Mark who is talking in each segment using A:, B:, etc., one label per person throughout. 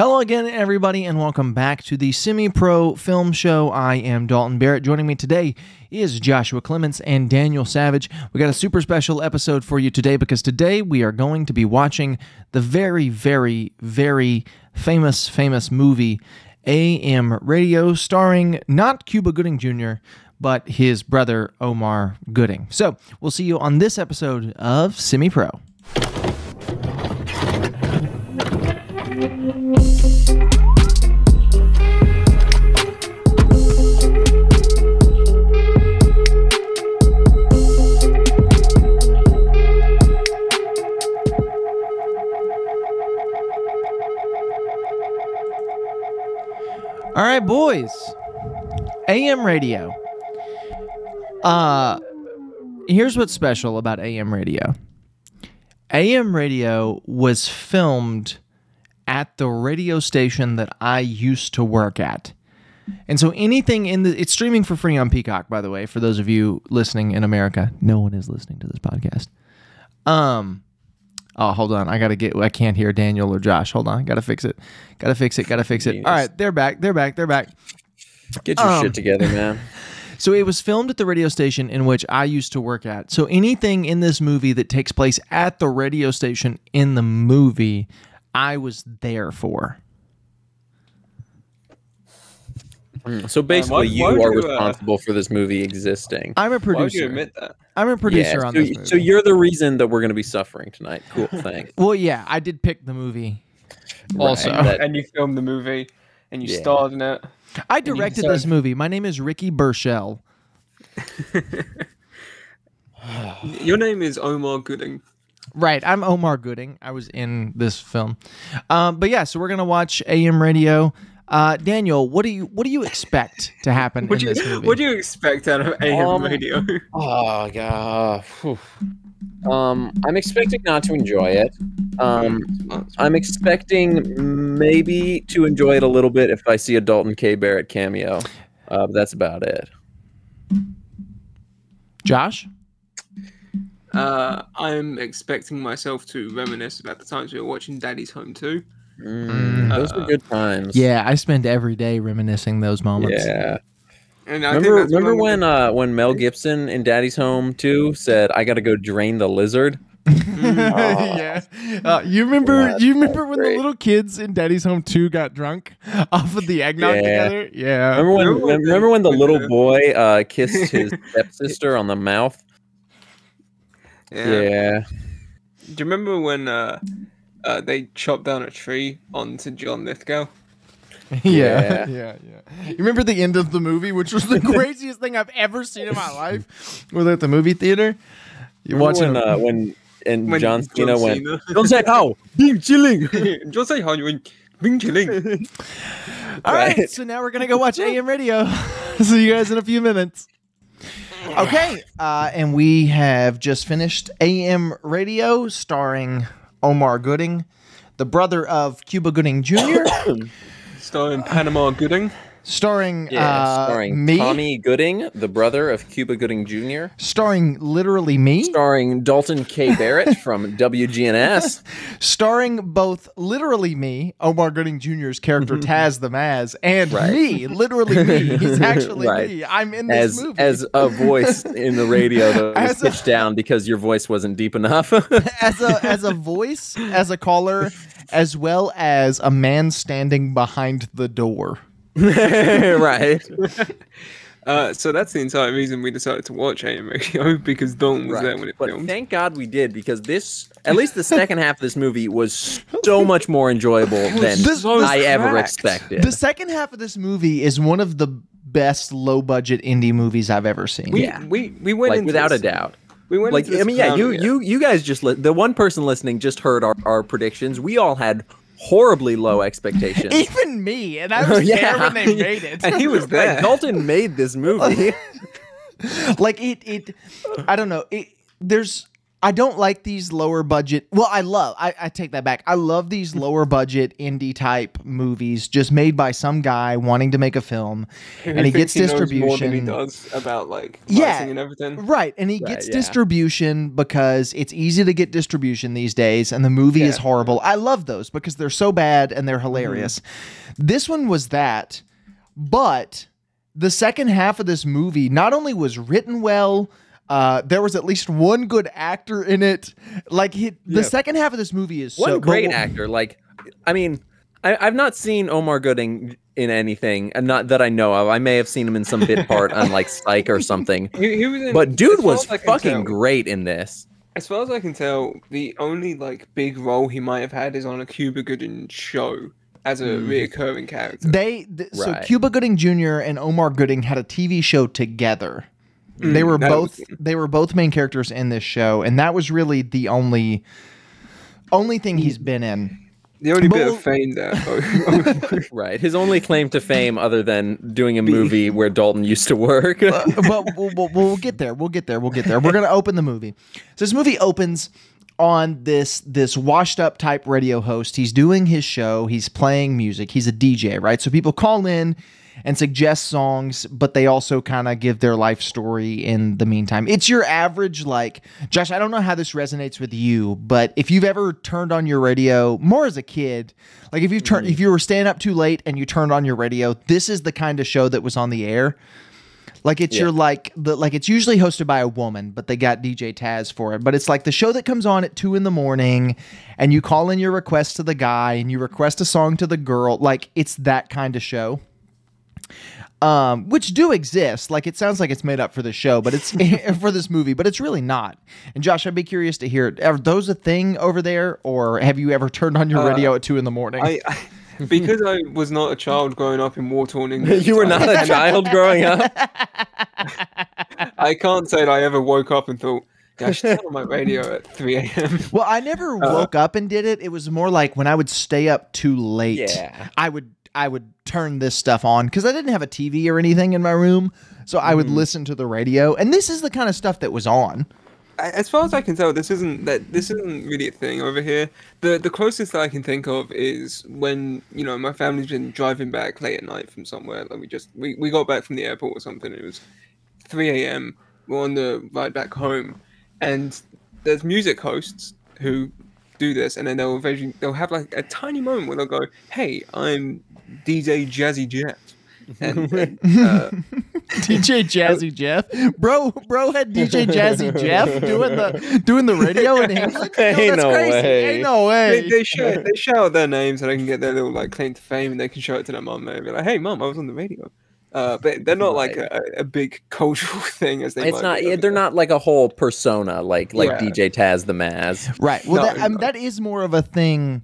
A: Hello again, everybody, and welcome back to the Semi Pro Film Show. I am Dalton Barrett. Joining me today is Joshua Clements and Daniel Savage. We got a super special episode for you today because today we are going to be watching the very, very, very famous, famous movie AM Radio, starring not Cuba Gooding Jr., but his brother Omar Gooding. So we'll see you on this episode of Semi Pro. All right, boys. AM radio. Uh here's what's special about AM radio. AM radio was filmed at the radio station that I used to work at. And so anything in the it's streaming for free on Peacock by the way for those of you listening in America. No one is listening to this podcast. Um Oh, hold on. I got to get I can't hear Daniel or Josh. Hold on. Got to fix it. Got to fix it. Got to fix it. All right, they're back. They're back. They're back.
B: Get your
A: Um,
B: shit together, man.
A: So it was filmed at the radio station in which I used to work at. So anything in this movie that takes place at the radio station in the movie, I was there for.
B: So basically,
C: why-
B: you
C: why would
B: are
C: you, uh,
B: responsible for this movie existing.
A: I'm a
C: Why would you
A: producer.
C: admit that?
A: I'm a producer
B: Yeah,
A: on
B: so,
A: this movie.
B: so you're the reason that we're going to be suffering tonight. Cool, thanks.
A: well, yeah, I did pick the movie. Also,
B: that-
C: And you filmed the movie, and you
B: Yeah.
C: starred in it.
A: I directed this movie. My name is Ricky Burchell.
C: Your name is Omar Gooding.
A: Right, I'm Omar Gooding. I was in this film, um, but yeah. So we're gonna watch AM Radio. Uh, Daniel, what do you what do you expect to happen
C: What
A: in
C: do
A: this
C: you
A: movie?
C: What do you expect out of AM
B: Um,
C: radio?
B: oh god. Phew. Um, I'm expecting not to enjoy it. Um, I'm expecting maybe to enjoy it a little bit if I see a Dalton K. Barrett cameo. Uh, but that's about it.
A: Josh?
C: Uh, I'm expecting myself to reminisce about the times we were watching Daddy's Home too.
B: Mm, those were good times.
A: Yeah, I spend every day reminiscing those moments.
B: Yeah.
C: And I
B: Remember,
C: think
B: remember
C: I'm
B: when uh, when Mel Gibson in Daddy's Home 2 said, "I got to go drain the lizard."
A: yeah. Uh, you remember
B: That's
A: you remember when
B: great.
A: the little kids in Daddy's Home 2 got drunk off of the eggnog
B: Yeah.
A: together? Yeah.
B: Remember when
C: remember when
B: remember
C: the-
B: when the little boy uh, kissed his stepsister on the mouth?
C: yeah.
B: Yeah.
C: Do you remember when uh, uh, they chopped down a tree onto John Lithgow?
A: yeah.
B: Yeah.
A: Yeah, yeah. You remember the end of the movie, which was the craziest thing I've ever seen in my life? We're at the movie theater. You're watching
B: when
A: a-
B: uh, when and
C: When
B: John Cena went.
C: Cena-
B: Don't say how. Being chilling.
C: John say how you went, Bing chilling.
A: All right.
B: Right.
A: so now we're gonna go watch AM Radio. See you guys in a few minutes. Okay, uh, and we have just finished AM Radio, starring Omar Gooding, the brother of Cuba Gooding Jr.,
C: Starring Panama Gooding.
A: Starring
B: Yeah,
A: uh,
B: starring
A: me,
B: Tommy Gooding, the brother of Cuba Gooding Jr.,
A: starring literally me,
B: starring Dalton K. Barrett from WGNS.
A: starring both literally me, Omar Gooding Jr.'s character Taz the Maz, and
B: Right.
A: me, literally me. He's actually
B: Right.
A: me. I'm in this
B: as
A: movie
B: as a voice in the radio that was
A: As a-
B: pitched down because your voice wasn't deep enough.
A: as a as a voice, as a caller, as well as a man standing behind the door.
B: right.
C: Uh, so that's the entire reason we decided to watch AM Radio because Dalton was there when it
B: But
C: filmed.
B: thank God we did because this, at least the second half of this movie, was so much more enjoyable than
A: This-
B: I
A: this
B: ever
C: fact.
B: expected.
A: The second half of this movie is one of the best low budget indie movies I've ever seen.
C: we,
B: yeah.
C: we we went
B: like
C: into
B: without a doubt.
C: We went
B: Like
C: into
B: I mean, yeah, you
C: it.
B: you you guys just li- the one person listening just heard our, our predictions. We all had horribly low expectations.
A: Even me, and I was
B: Yeah.
A: there when they made it.
C: and he was
B: Like,
C: there.
B: Dalton made this movie.
A: like it it I don't know. It there's I don't like these lower budget. Well, I love. I, I take that back. I love these lower budget indie type movies just made by some guy wanting to make a film,
C: Who
A: and he
C: thinks
A: gets
C: knows more than he
A: distribution.
C: does about like
A: Yeah.
C: and everything.
A: Right, and he
B: Right,
A: gets
B: yeah.
A: distribution because it's easy to get distribution these days, and the movie is horrible. I love those because they're so bad and they're mm-hmm. hilarious. This one was that, but the second half of this movie not only was written well, uh, there was at least one good actor in it. Like he, the
B: Yeah.
A: second half of this movie is
B: One
A: so
B: great
A: but-
B: actor. Like, I mean, I, I've not seen Omar Gooding in anything, and not that I know of. I may have seen him in some bit part on like Psych or something.
C: He, he was in,
B: But dude was
C: as I can
B: fucking
C: tell-
B: great in this.
C: As far as I can tell, the only like big role he might have had is on a Cuba Gooding show as a reoccurring character.
A: They th- so Cuba Gooding Jr. and Omar Gooding had a TV show together. They
C: Mm,
A: were both
C: was-
A: they were both main characters in this show, and that was really the only only thing he's been in.
C: the only bit
A: Well-
C: of fame there.
B: Right. His only claim to fame, other than doing a movie where Dalton used to work.
A: but we'll, we'll, we'll get there. We'll get there. We'll get there. We're gonna open the movie. So this movie opens on this this washed up type radio host. He's doing his show. He's playing music. He's a DJ, right? So people call in and suggest songs, but they also kind of give their life story in the meantime. It's your average like Josh. I don't know how this resonates with you, but if you've ever turned on your radio more as a kid, like if you turn if mm-hmm. you were staying up too late and you turned on your radio, this is the kind of show that was on the air. Like it's
B: Yeah.
A: your like the like it's usually hosted by a woman, but they got DJ Taz for it. But it's like the show that comes on at two in the morning, and you call in your request to the guy, and you request a song to the girl. Like it's that kind of show. Um, which do exist. Like it sounds like it's made up for the show, but it's for this movie, but it's really not. And Josh, I'd be curious to hear: Are those a thing over there, or have you ever turned on your
C: Uh,
A: radio at two in the morning?
C: I, I because I was not a child growing up in war-torn England.
B: you were not a child growing up.
C: I can't say that I ever woke up and thought, "Yeah, I should turn on my radio at 3 a.m."
A: Well, I never woke up and did it. It was more like when I would stay up too late.
B: Yeah.
A: I would I would turn this stuff on because I didn't have a TV or anything in my room, so I would mm-hmm. listen to the radio. And this is the kind of stuff that was on.
C: As far as I can tell, this isn't that this isn't really a thing over here. The the closest that I can think of is when you know my family's been driving back late at night from somewhere. Like we just we, we got back from the airport or something. It was 3 a.m. We're on the ride back home, and there's music hosts who do this, and then they'll eventually they'll have like a tiny moment where they'll go, "Hey, I'm DJ Jazzy Jeff. And, and, uh,
A: DJ Jazzy Jeff, bro, bro had DJ Jazzy Jeff doing the doing the radio in England. Yo,
B: Ain't
A: that's
B: no
A: crazy.
B: way.
A: Ain't no way.
C: they, they shout they shout out their names so they can get their little like claim to fame and they can show it to their mum and be like, "Hey, mom, I was on the radio." Uh, but they're not like a, a big cultural thing as they.
B: It's
C: might
B: not. yeah, they're not like a whole persona like like
C: Yeah.
B: DJ Taz the Maz.
A: Right. Well,
C: No,
A: that, I mean, that is more of a thing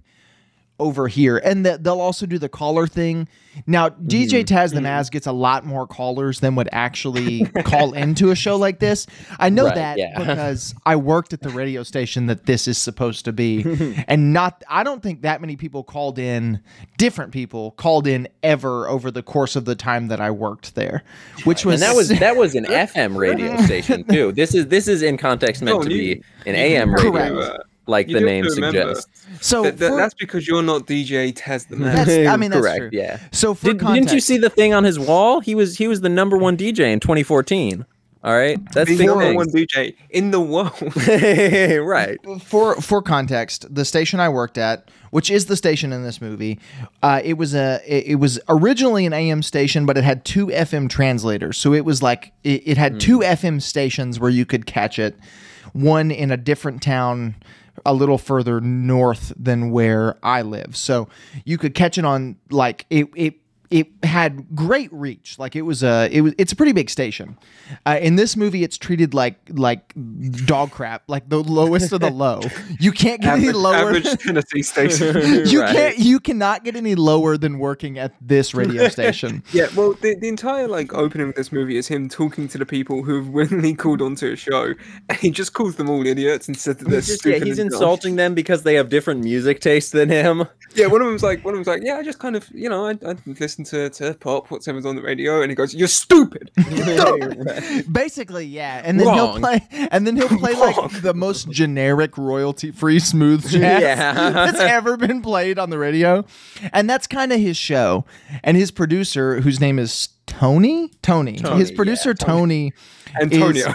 A: over here, and that they'll also do the caller thing. Now, DJ mm-hmm. Taz the mm-hmm. Maz gets a lot more callers than would actually call into a show like this. I know
B: Right,
A: that
B: yeah.
A: because I worked at the radio station that this is supposed to be, and not. I don't think that many people called in. Different people called in ever over the course of the time that I worked there, which was
B: And that was that was an FM radio station too. This is this is in context meant
C: No,
B: to
C: you-
B: be an AM radio,
A: Correct.
B: Like
C: you
B: the name
C: have to remember
B: suggests.
A: so.
C: that- that-
A: for-
C: that's because you're not DJ Taz the Man.
A: That's- I mean, that's
B: correct.
A: true.
B: Yeah.
A: so for
B: Did, didn't you see the thing on his wall? He was he was the number one DJ in 2014. All right, that's
C: the
B: big
C: number one DJ in the world.
B: right.
A: for for context, the station I worked at, which is the station in this movie, uh, it was a it, it was originally an AM station, but it had two FM translators. So it was like it, it had two FM stations where you could catch it, one in a different town a little further north than where I live. So you could catch it on like it it it had great reach. Like it was a it was it's a pretty big station. Uh, in this movie, it's treated like like dog crap, like the lowest of the low. You can't get any lower.
C: average Tennessee station.
A: you
B: Right.
A: can't you cannot get any lower than working at this radio station.
C: Yeah, well, the, the entire like opening of this movie is him talking to the people who've willingly called onto a show, and he just calls them all idiots and says that they're
B: Just, yeah,
C: stupid.
B: he's
C: and dumb.
B: insulting them because they have different music taste than him.
C: Yeah, one of them's like, one of them's like, yeah, I just kind of, you know, I, I listen listen to, to pop, whatever's on the radio, and he goes, "You're stupid."
A: Basically, yeah. And then
B: Wrong.
A: he'll play and then he'll play
C: Wrong.
A: like the most generic royalty free smooth jazz
B: Yeah.
A: that's ever been played on the radio. And that's kind of his show. And his producer, whose name is Tony? Tony.
B: Tony,
A: his producer
B: yeah,
A: Tony,
C: Antonio.
A: is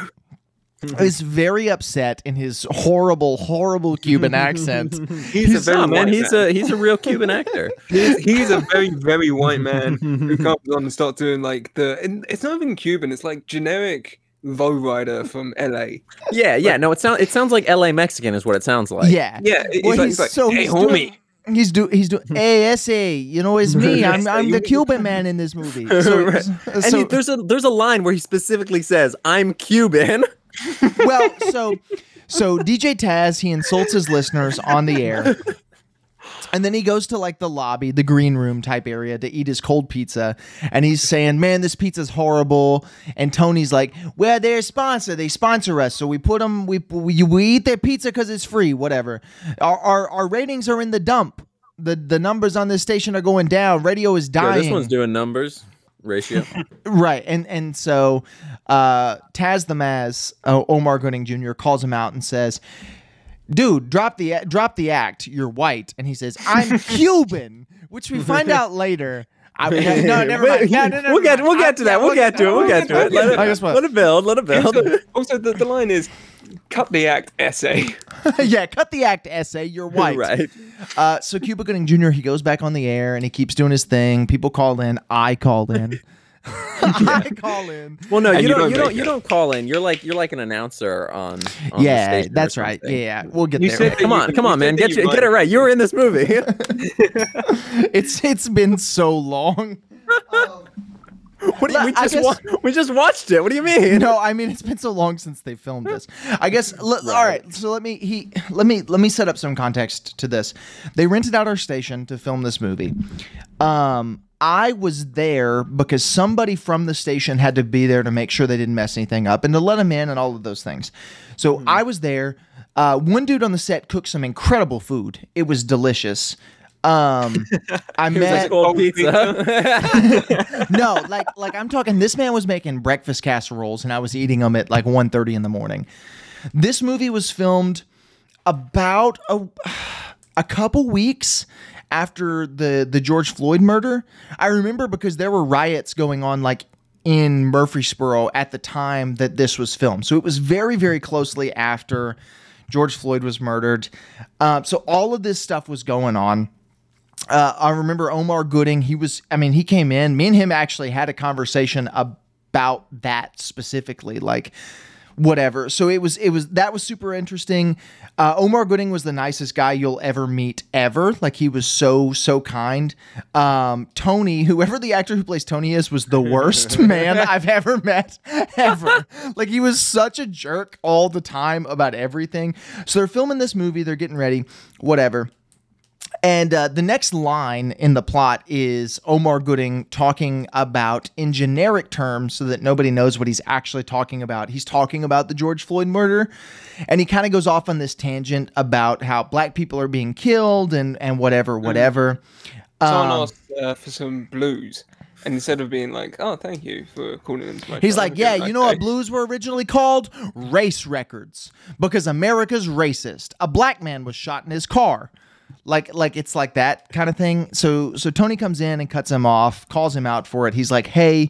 A: Mm-hmm. very upset in his horrible, horrible Cuban mm-hmm. accent.
C: He's, a very
B: Nah, man, he's
C: man.
B: a he's a real Cuban actor.
C: He's, he's a very, very white man who comes on and starts doing like the. and It's not even Cuban. It's like generic lowrider from LA.
B: Yeah, yeah. No, it sounds it sounds like L.A. Mexican is what it sounds like.
A: yeah.
C: Yeah, it-
A: Well,
C: it's like,
A: he's
C: like,
A: so
C: hey,
A: he's
C: homie.
A: doing he's do he's doing hey SA, you know it's me. I'm I'm the Cuban man in this movie. So,
B: Right.
A: so-
B: And he, there's a there's a line where he specifically says, "I'm Cuban."
A: Well, so so DJ Taz he insults his listeners on the air. And then he goes to like the lobby, the green room type area to eat his cold pizza. And he's saying, Man, this pizza's horrible. And Tony's like, Well, they're a sponsor. They sponsor us. So we put them, we, we, we eat their pizza because it's free, whatever. Our, our, our ratings are in the dump. The, the numbers on this station are going down. Radio is dying.
B: this one's doing numbers ratio.
A: Right, and and so uh, Taz the Maz, uh, Omar Gooding Jr. calls him out and says, "Dude, drop the drop the act. You're white." And he says, "I'm Cuban," which we find out later. I, no, never mind. No, no, no,
B: we'll get we'll get to that. We'll get to it. We'll get to it. Let it, let it build. Let it build.
C: Also, the, the line is, "Cut the act, essay."
A: yeah, cut the act essay. You're white.
B: Right.
A: Uh, so Cuba Gooding Jr. He goes back on the air and he keeps doing his thing. People call in. I call in. I call in.
B: Well, no, you
C: you
B: don't.
C: don't
B: You don't.
C: make
B: You don't call in. You're like you're like an announcer on. on the
A: Yeah,
B: station
A: that's right.
B: something.
A: Yeah, we'll get
C: You
A: there.
C: said that
B: Come
C: you-
B: on, come on, man. Get
C: you
B: you, get it right. You were in this movie.
A: it's it's been so long.
B: what do you, we just
A: guess-
B: wa- we just watched it. What do you mean?
A: No, I mean it's been so long since they filmed this. I guess. l- All right, so let me he let me let me set up some context to this. They rented out our station to film this movie. Um, I was there because somebody from the station had to be there to make sure they didn't mess anything up and to let them in and all of those things. So
B: Hmm.
A: I was there. Uh, one dude on the set cooked some incredible food. It was delicious. Um, I
B: It was
A: met
B: like cold
C: Cold
B: pizza.
A: no, like like I'm talking. This man was making breakfast casseroles, and I was eating them at like 1.30 in the morning. This movie was filmed about a a couple weeks after the the George Floyd murder. I remember because there were riots going on like in Murfreesboro at the time that this was filmed. So it was very very closely after George Floyd was murdered. Uh, so all of this stuff was going on uh, I remember Omar Gooding. He was, I mean, he came in. Me and him actually had a conversation about that specifically, like whatever. So it was, it was that was super interesting. Uh, Omar Gooding was the nicest guy you'll ever meet ever. Like he was so so kind. Um, Tony, whoever the actor who plays Tony is, was the worst man I've ever met ever. Like he was such a jerk all the time about everything. So they're filming this movie. They're getting ready. Whatever. And uh, the next line in the plot is Omar Gooding talking about, in generic terms, so that nobody knows what he's actually talking about. He's talking about the George Floyd murder, and he kind of goes off on this tangent about how black people are being killed and and whatever, whatever.
C: Someone
A: Um,
C: asked uh, for some blues, and instead of being like, "Oh, thank you for calling into my,"
A: He's
C: show,"
A: like, yeah, you know what blues were originally called? Race records. Because America's racist. A black man was shot in his car. Like like it's like that kind of thing. So so Tony comes in and cuts him off, calls him out for it. He's like, "Hey,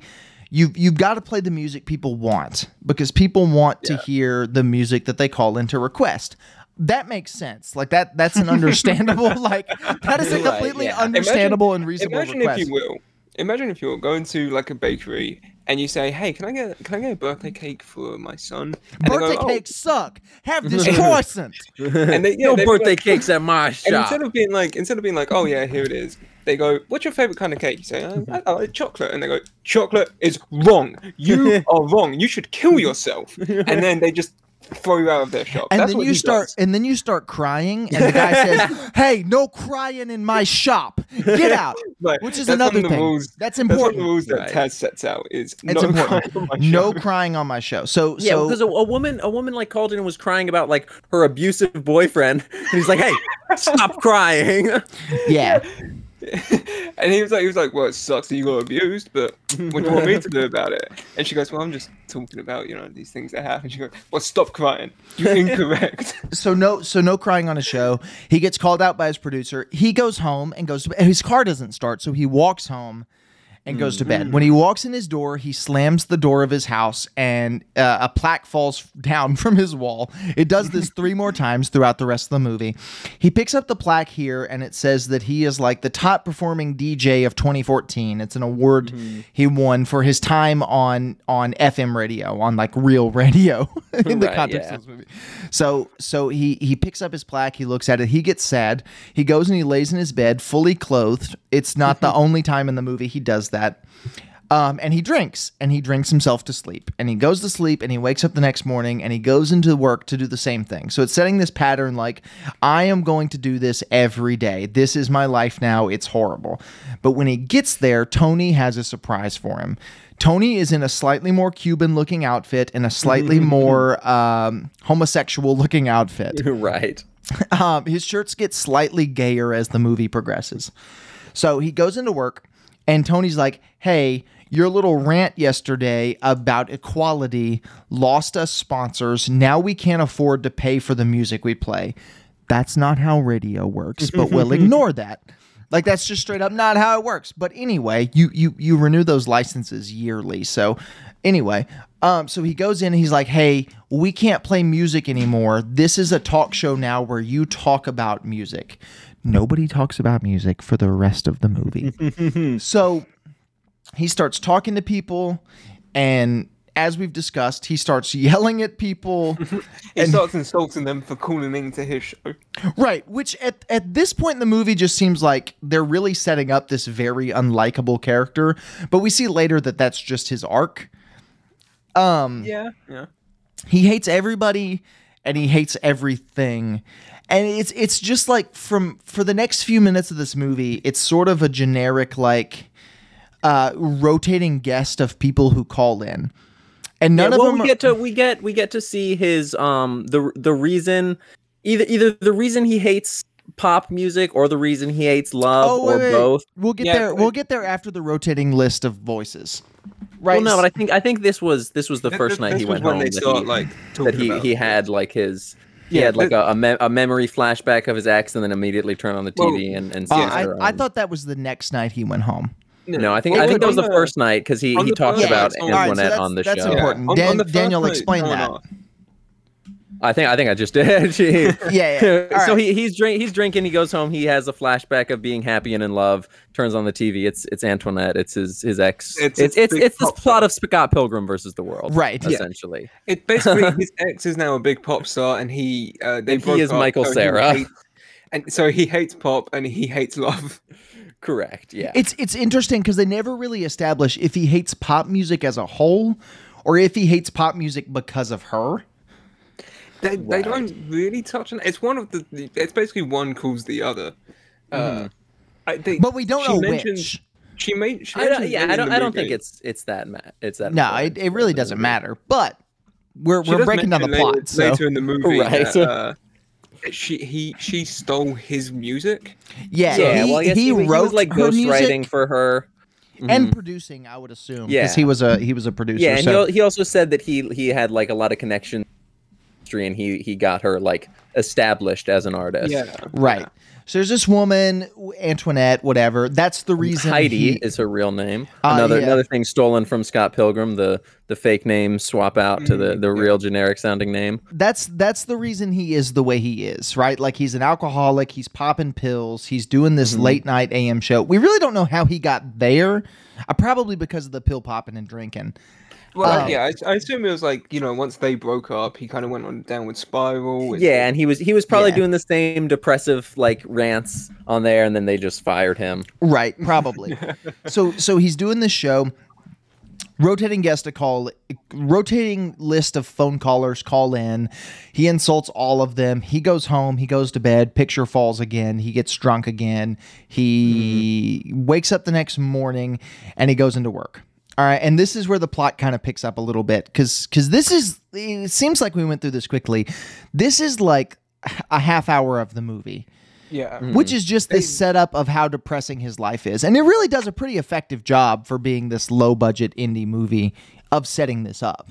A: you you've got to play the music people want because people want to hear the music that they call in to request." That makes sense. Like that that's an understandable like that is a
B: Right,
A: completely
B: yeah.
A: understandable and reasonable
C: Imagine
A: request.
C: if you will. Imagine if you're going to like a bakery and you say, "Hey, can I get can I get a birthday cake for my son?" And they go,
A: Birthday
C: "Oh,"
A: cakes suck. Have this croissant.
C: And they, yeah,
B: no birthday
C: like-
B: cakes at my
C: And
B: shop.
C: instead of being like, instead of being like, "Oh yeah, here it is," they go, "What's your favorite kind of cake?" You say, oh, "I, I like chocolate," and they go, "Chocolate is wrong. You are wrong. You should kill yourself." And then they just throw you out of their shop.
A: and
C: That's
A: then
C: what
A: you start
C: does.
A: and then you start crying and the guy says hey no crying in my shop get out
C: Like,
A: which is
C: that's
A: another thing
C: rules-
A: that's
C: That's one of the
A: important
C: rules that
B: Right.
C: Taz sets out is
A: it's
C: no
A: important
C: crying on my
A: no
C: show.
A: crying on my show so
B: Yeah,
A: so
B: because a, a woman, a woman like called in and was crying about like her abusive boyfriend, and he's like, "Hey, stop crying."
A: yeah
C: and he was like, he was like, well, it sucks that you got abused, but what do you want me to do about it? And she goes, well, I'm just talking about you know these things that happen. She goes, well, stop crying. You're incorrect.
A: so no so no crying on a show he gets called out by his producer he goes home and goes to his car doesn't start so he walks home and goes to bed when he walks in his door he slams the door of his house and uh, a plaque falls down from his wall it does this three more times throughout the rest of the movie he picks up the plaque here and it says that he is like the top performing dj of 2014 it's an award he won for his time on on fm radio on like real radio in the
B: Right,
A: context
B: yeah.
A: of this movie so so he he picks up his plaque, he looks at it, he gets sad. He goes and he lays in his bed fully clothed. It's not the only time in the movie he does that. Um, and he drinks and he drinks himself to sleep and he goes to sleep and he wakes up the next morning and he goes into work to do the same thing. So it's setting this pattern like, I am going to do this every day. This is my life now. It's horrible. But when he gets there, Tony has a surprise for him. Tony is in a slightly more Cuban looking outfit and a slightly more um, homosexual looking outfit.
B: right.
A: Um, his shirts get slightly gayer as the movie progresses. So he goes into work, and Tony's like, Hey, your little rant yesterday about equality lost us sponsors. Now we can't afford to pay for the music we play. That's not how radio works, but we'll ignore that. Like that's just straight up not how it works. But anyway, you you you renew those licenses yearly. So anyway, um so he goes in and he's like, "Hey, we can't play music anymore. This is a talk show now where you talk about music." Nobody talks about music for the rest of the movie. so he starts talking to people and as we've discussed, he starts yelling at people.
C: He starts insulting them for calling into his show.
A: Right, which at, at this point in the movie just seems like they're really setting up this very unlikable character, but we see later that that's just his arc. Um
C: Yeah, yeah.
A: he hates everybody and he hates everything. And it's it's just like from for the next few minutes of this movie, it's sort of a generic like uh rotating guest of people who call in. And none
B: yeah,
A: of them
B: we
A: are-
B: get to we get we get to see his um the the reason either either the reason he hates pop music or the reason he hates love
A: Oh, wait,
B: or
A: wait,
B: both.
A: We'll get
C: Yeah,
A: there.
C: but-
A: We'll get there after the rotating list of voices. Right.
B: Well, no, but I think I think this was this was the first
C: th-
B: night
C: this
B: he
C: was
B: went
C: when
B: home
C: they
B: that
C: start
B: he,
C: like
B: that he he had like his he
C: Yeah,
B: had like
C: but-
B: a, a, me- a memory flashback of his ex and then immediately turn on the
C: Well,
B: TV and and
A: Uh,
B: see
A: I,
B: her,
A: I
B: um,
A: thought that was the next night he went home.
B: no I think
C: Well,
B: I think that was
C: on
B: the first night because he he talked
C: first-
B: about
C: Yeah,
A: all right, so
B: Antoinette on the
A: that's
B: show.
A: important.
C: On-
A: Dan-
C: on the
A: Daniel,
C: night,
A: explain that.
C: no.
B: I think I think I just did. She-
A: Yeah, yeah. All
B: so
A: right.
B: he, he's drink he's drinking. He goes home. He has a flashback of being happy and in love. Turns on the TV. It's it's Antoinette. It's his his ex. It's
C: It's-
B: it's it's,
C: it's
B: this
C: pop
B: plot of Scott Pilgrim versus the world.
A: Right, yeah.
B: Essentially.
C: It basically his ex is now a big pop star, and he uh, they
B: And he
C: broke
B: is
C: up,
B: Michael
C: so he
B: Cera.
C: hates- and so he hates pop and he hates love.
B: Correct. Yeah.
A: It's it's interesting because they never really establish if he hates pop music as a whole, or if he hates pop music because of her.
C: They, they don't really touch on it. It's one of the. the- It's basically one calls the other. Uh, I, they,
A: But we don't
C: she
A: know
C: mentioned-
A: which.
C: She made. She
B: I don't, yeah. I don't. I don't think it's it's that ma- It's that.
A: No, it, it really doesn't matter. But we're
C: She
A: we're breaking down the
C: later,
A: plot. So
C: later in the movie.
B: Right.
C: that, uh, she he she stole his music.
A: yeah,
B: Yeah.
A: he,
B: well, I guess
A: he
B: he,
A: wrote
B: was like ghostwriting for her.
A: and
B: Mhm.
A: producing. I would assume.
B: Yeah.
A: he was a he was a producer.
B: Yeah, and
A: so.
B: he, he also said that he he had like a lot of connection and he he got her like established as an artist. Yeah.
A: Right. So there's this woman, Antoinette, whatever. That's the reason
B: Heidi
A: he-
B: is her real name.
A: Uh,
B: another
A: yeah.
B: another thing stolen from Scott Pilgrim, the the fake name swap out to the the real generic sounding name.
A: that's that's the reason he is the way he is, right? Like he's an alcoholic, he's popping pills, he's doing this
B: Mm-hmm.
A: late night AM show. We really don't know how he got there. Uh, probably because of the pill popping and drinking.
C: Well,
A: Um,
C: yeah, I, I assume it was like you know once they broke up, he kind of went on a downward spiral. with-
B: Yeah, and he was he was probably
A: Yeah.
B: doing the same depressive like rants on there, and then they just fired him.
A: Right, probably. so so he's doing this show. Rotating guest to call, rotating list of phone callers call in. He insults all of them. He goes home. He goes to bed. Picture falls again. He gets drunk again. He wakes up the next morning and he goes into work. All right, and this is where the plot kind of picks up a little bit because because this is it seems like we went through this quickly. This is like a half hour of the movie
C: Yeah.
A: which is just this setup of how depressing his life is. And it really does a pretty effective job for being this low budget indie movie of setting this up.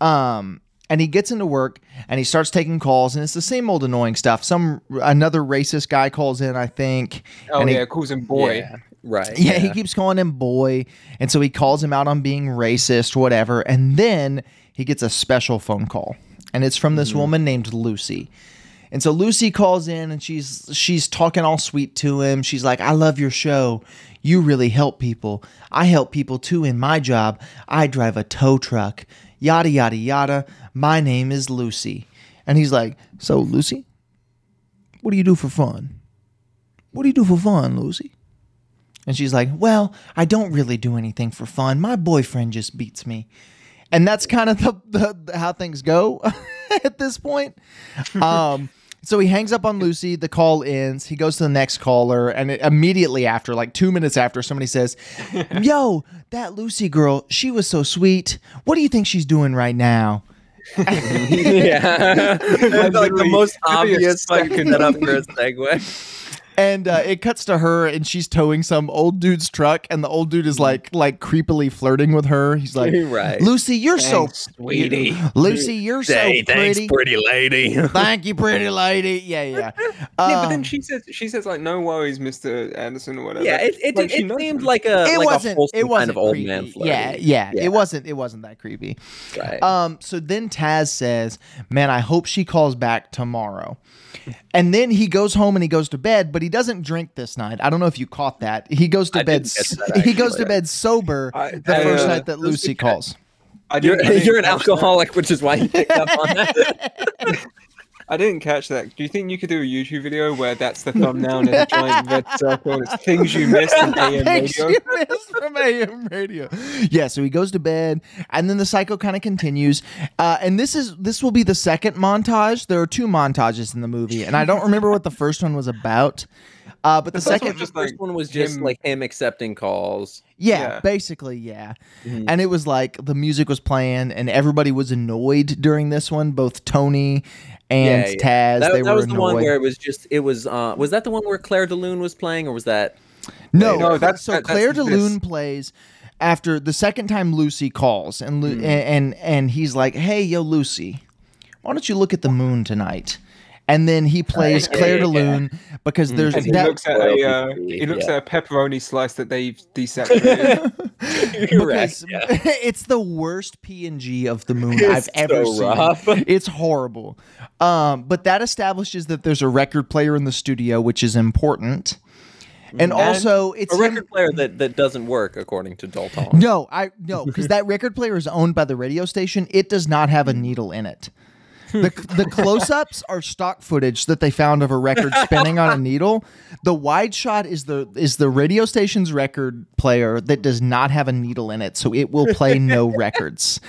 A: Um and he gets into work and he starts taking calls and it's the same old annoying stuff. Some another racist guy calls in, I think.
C: Oh
A: and he-
C: yeah, calls him boy.
B: Yeah, right.
A: yeah, he keeps calling him boy. And so he calls him out on being racist, whatever. And then he gets a special phone call. And it's from this mm-hmm. woman named Lucy. And so Lucy calls in and she's she's talking all sweet to him. She's like, "I love your show. You really help people. I help people too in my job. I drive a tow truck. Yada yada yada. My name is Lucy." And he's like, "So Lucy, what do you do for fun? What do you do for fun, Lucy?" And she's like, Well, I don't really do anything for fun. My boyfriend just beats me. And that's kind of the, the, the- how things go at this point. Um, so he hangs up on Lucy. The call ends. He goes to the next caller, and it, immediately after, like two minutes after, somebody says, "Yo, that Lucy girl, she was so sweet. What do you think she's doing right now?"
B: yeah. It's like the most obvious fucking setup for a segue.
A: And uh, it cuts to her, and she's towing some old dude's truck, and the old dude is like, like creepily flirting with her. He's like,
B: Right.
A: "Lucy, you're
C: Thanks,
A: so
C: sweetie.
A: Lucy, you're so pretty.
B: pretty lady.
A: Thank you, pretty lady. Yeah, yeah.
C: Yeah, but then
A: Um,
C: she says she says like no worries, Mister Anderson or whatever.
B: yeah, it, it,
C: Like,
B: it,
C: she knows
B: seemed
C: him.
B: like a
A: it
B: like
A: wasn't.
B: a
A: It wasn't
B: kind of old
A: creepy.
B: man flirt.
A: Yeah, yeah,
B: Yeah.
A: It wasn't. It wasn't that creepy.
B: Right.
A: Um. So then Taz says, "Man, I hope she calls back tomorrow." And then he goes home and he goes to bed, but he doesn't drink this night. I don't know if you caught that. He goes to
B: I
A: bed.
B: didn't catch
A: s-
B: that,
A: he goes to bed sober
C: I-
A: the
C: I,
A: first
C: uh,
A: night that Lucy calls.
C: I
B: you're,
C: I
B: you're an alcoholic, which is why you picked up on that.
C: I didn't catch that. Do you think you could do a YouTube video where that's the thumbnail and a giant red circle? and It's things you missed in AM
A: Things
C: radio.
A: you missed from AM radio. Yeah, so he goes to bed, and then the cycle kind of continues. Uh, and this is this will be the second montage. There are two montages in the movie, and I don't remember what the first one was about. Uh, but the,
C: first one
A: second,
C: was just
B: The first
C: like
B: one was just
C: him-
B: like him accepting calls.
A: yeah,
C: yeah.
A: basically, yeah.
B: Mhm.
A: And it was like the music was playing, and everybody was annoyed during this one. Both Tony and
B: Yeah, yeah.
A: Taz,
B: That,
A: they
B: that
A: were
B: was the one where it was just it was uh was that the one where Clair de Lune was playing or was that
A: No,
C: No, that's-
A: so
C: that-
A: Claire
C: this.
A: DeLune plays after the second time Lucy calls, and Lu-
B: Hmm.
A: and, and and he's like, "Hey, yo, Lucy, why don't you look at the moon tonight?" And then he plays
B: Right.
A: Claire
B: Yeah, yeah.
A: Because
B: Mm.
A: there's
C: And he
A: that.
C: looks at a uh, he looks
B: yeah.
C: at a pepperoni slice that they've desaturated.
A: because
B: Correct, yeah.
A: it's the worst PNG of the moon
B: It's
A: I've ever
B: so
A: seen.
B: rough.
A: It's horrible. Um, but that establishes that there's a record player in the studio, which is important. And also, it's
B: a
A: him-
B: record player that, that doesn't work according to Dalton.
A: No, I no, because that record player is owned by the radio station. It does not have a needle in it. The, the close-ups are stock footage that they found of a record spinning on a needle. The wide shot is the is the radio station's record player that does not have a needle in it, so it will play no records.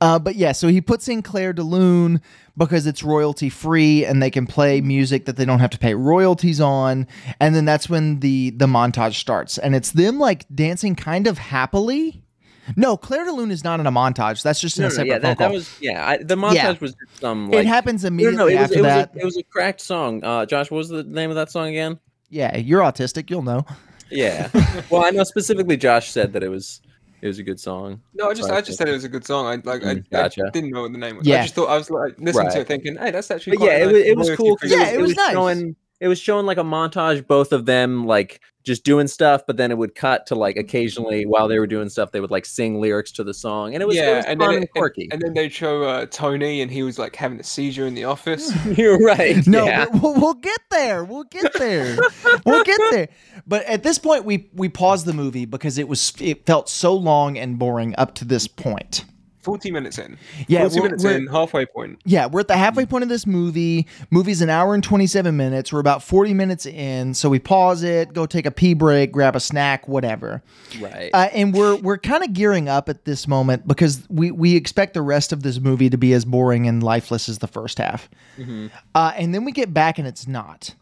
A: Uh, but yeah, so he puts in Claire de DeLune because it's royalty free and they can play music that they don't have to pay royalties on. And then that's when the the montage starts, and it's them like dancing kind of happily. No, Clair de Lune is not in a montage. That's just in
B: No,
A: a
B: no,
A: separate
B: yeah,
A: phone
B: that,
A: call.
B: that was yeah. I, the montage
A: Yeah.
B: was just some
A: it happens immediately
B: no, it was
A: after
B: it was,
A: that.
B: a, it was a cracked song. Uh, Josh, what was the name of that song again?
A: yeah, you're autistic. You'll know.
B: Yeah. well, I know specifically Josh said that it was it was a good song.
C: No, I just I just said it was a good song. I like I,
B: Mm, gotcha.
C: I didn't know what the name was.
A: Yeah.
C: I just thought I was like listening to it thinking, hey, that's actually quite
B: yeah,
C: a
B: it was it was cool
A: Yeah,
B: it,
A: it
B: was,
A: was nice.
B: showing it was showing like a montage both of them like just doing stuff, but then it would cut to like occasionally while they were doing stuff they would like sing lyrics to the song, and it was, it
C: yeah,
B: was
C: and
B: fun
C: then
B: and quirky.
C: And then they'd show uh, Tony, and he was like having a seizure in the office.
B: You're right.
A: No,
B: yeah.
A: we'll, we'll get there. We'll get there. we'll get there. But at this point, we we paused the movie because it was it felt so long and boring up to this point.
C: Forty minutes in.
A: Yeah,
C: Forty
A: we're-
C: minutes
A: we're-
C: in, halfway point.
A: Yeah, we're at the halfway point of this movie. Movie's an hour and 27 minutes. We're about 40 minutes in, so we pause it, go take a pee break, grab a snack, whatever.
B: right.
A: Uh, and we're we're kind of gearing up at this moment because we we expect the rest of this movie to be as boring and lifeless as the first half.
B: Mhm.
A: Uh, and then we get back and it's not.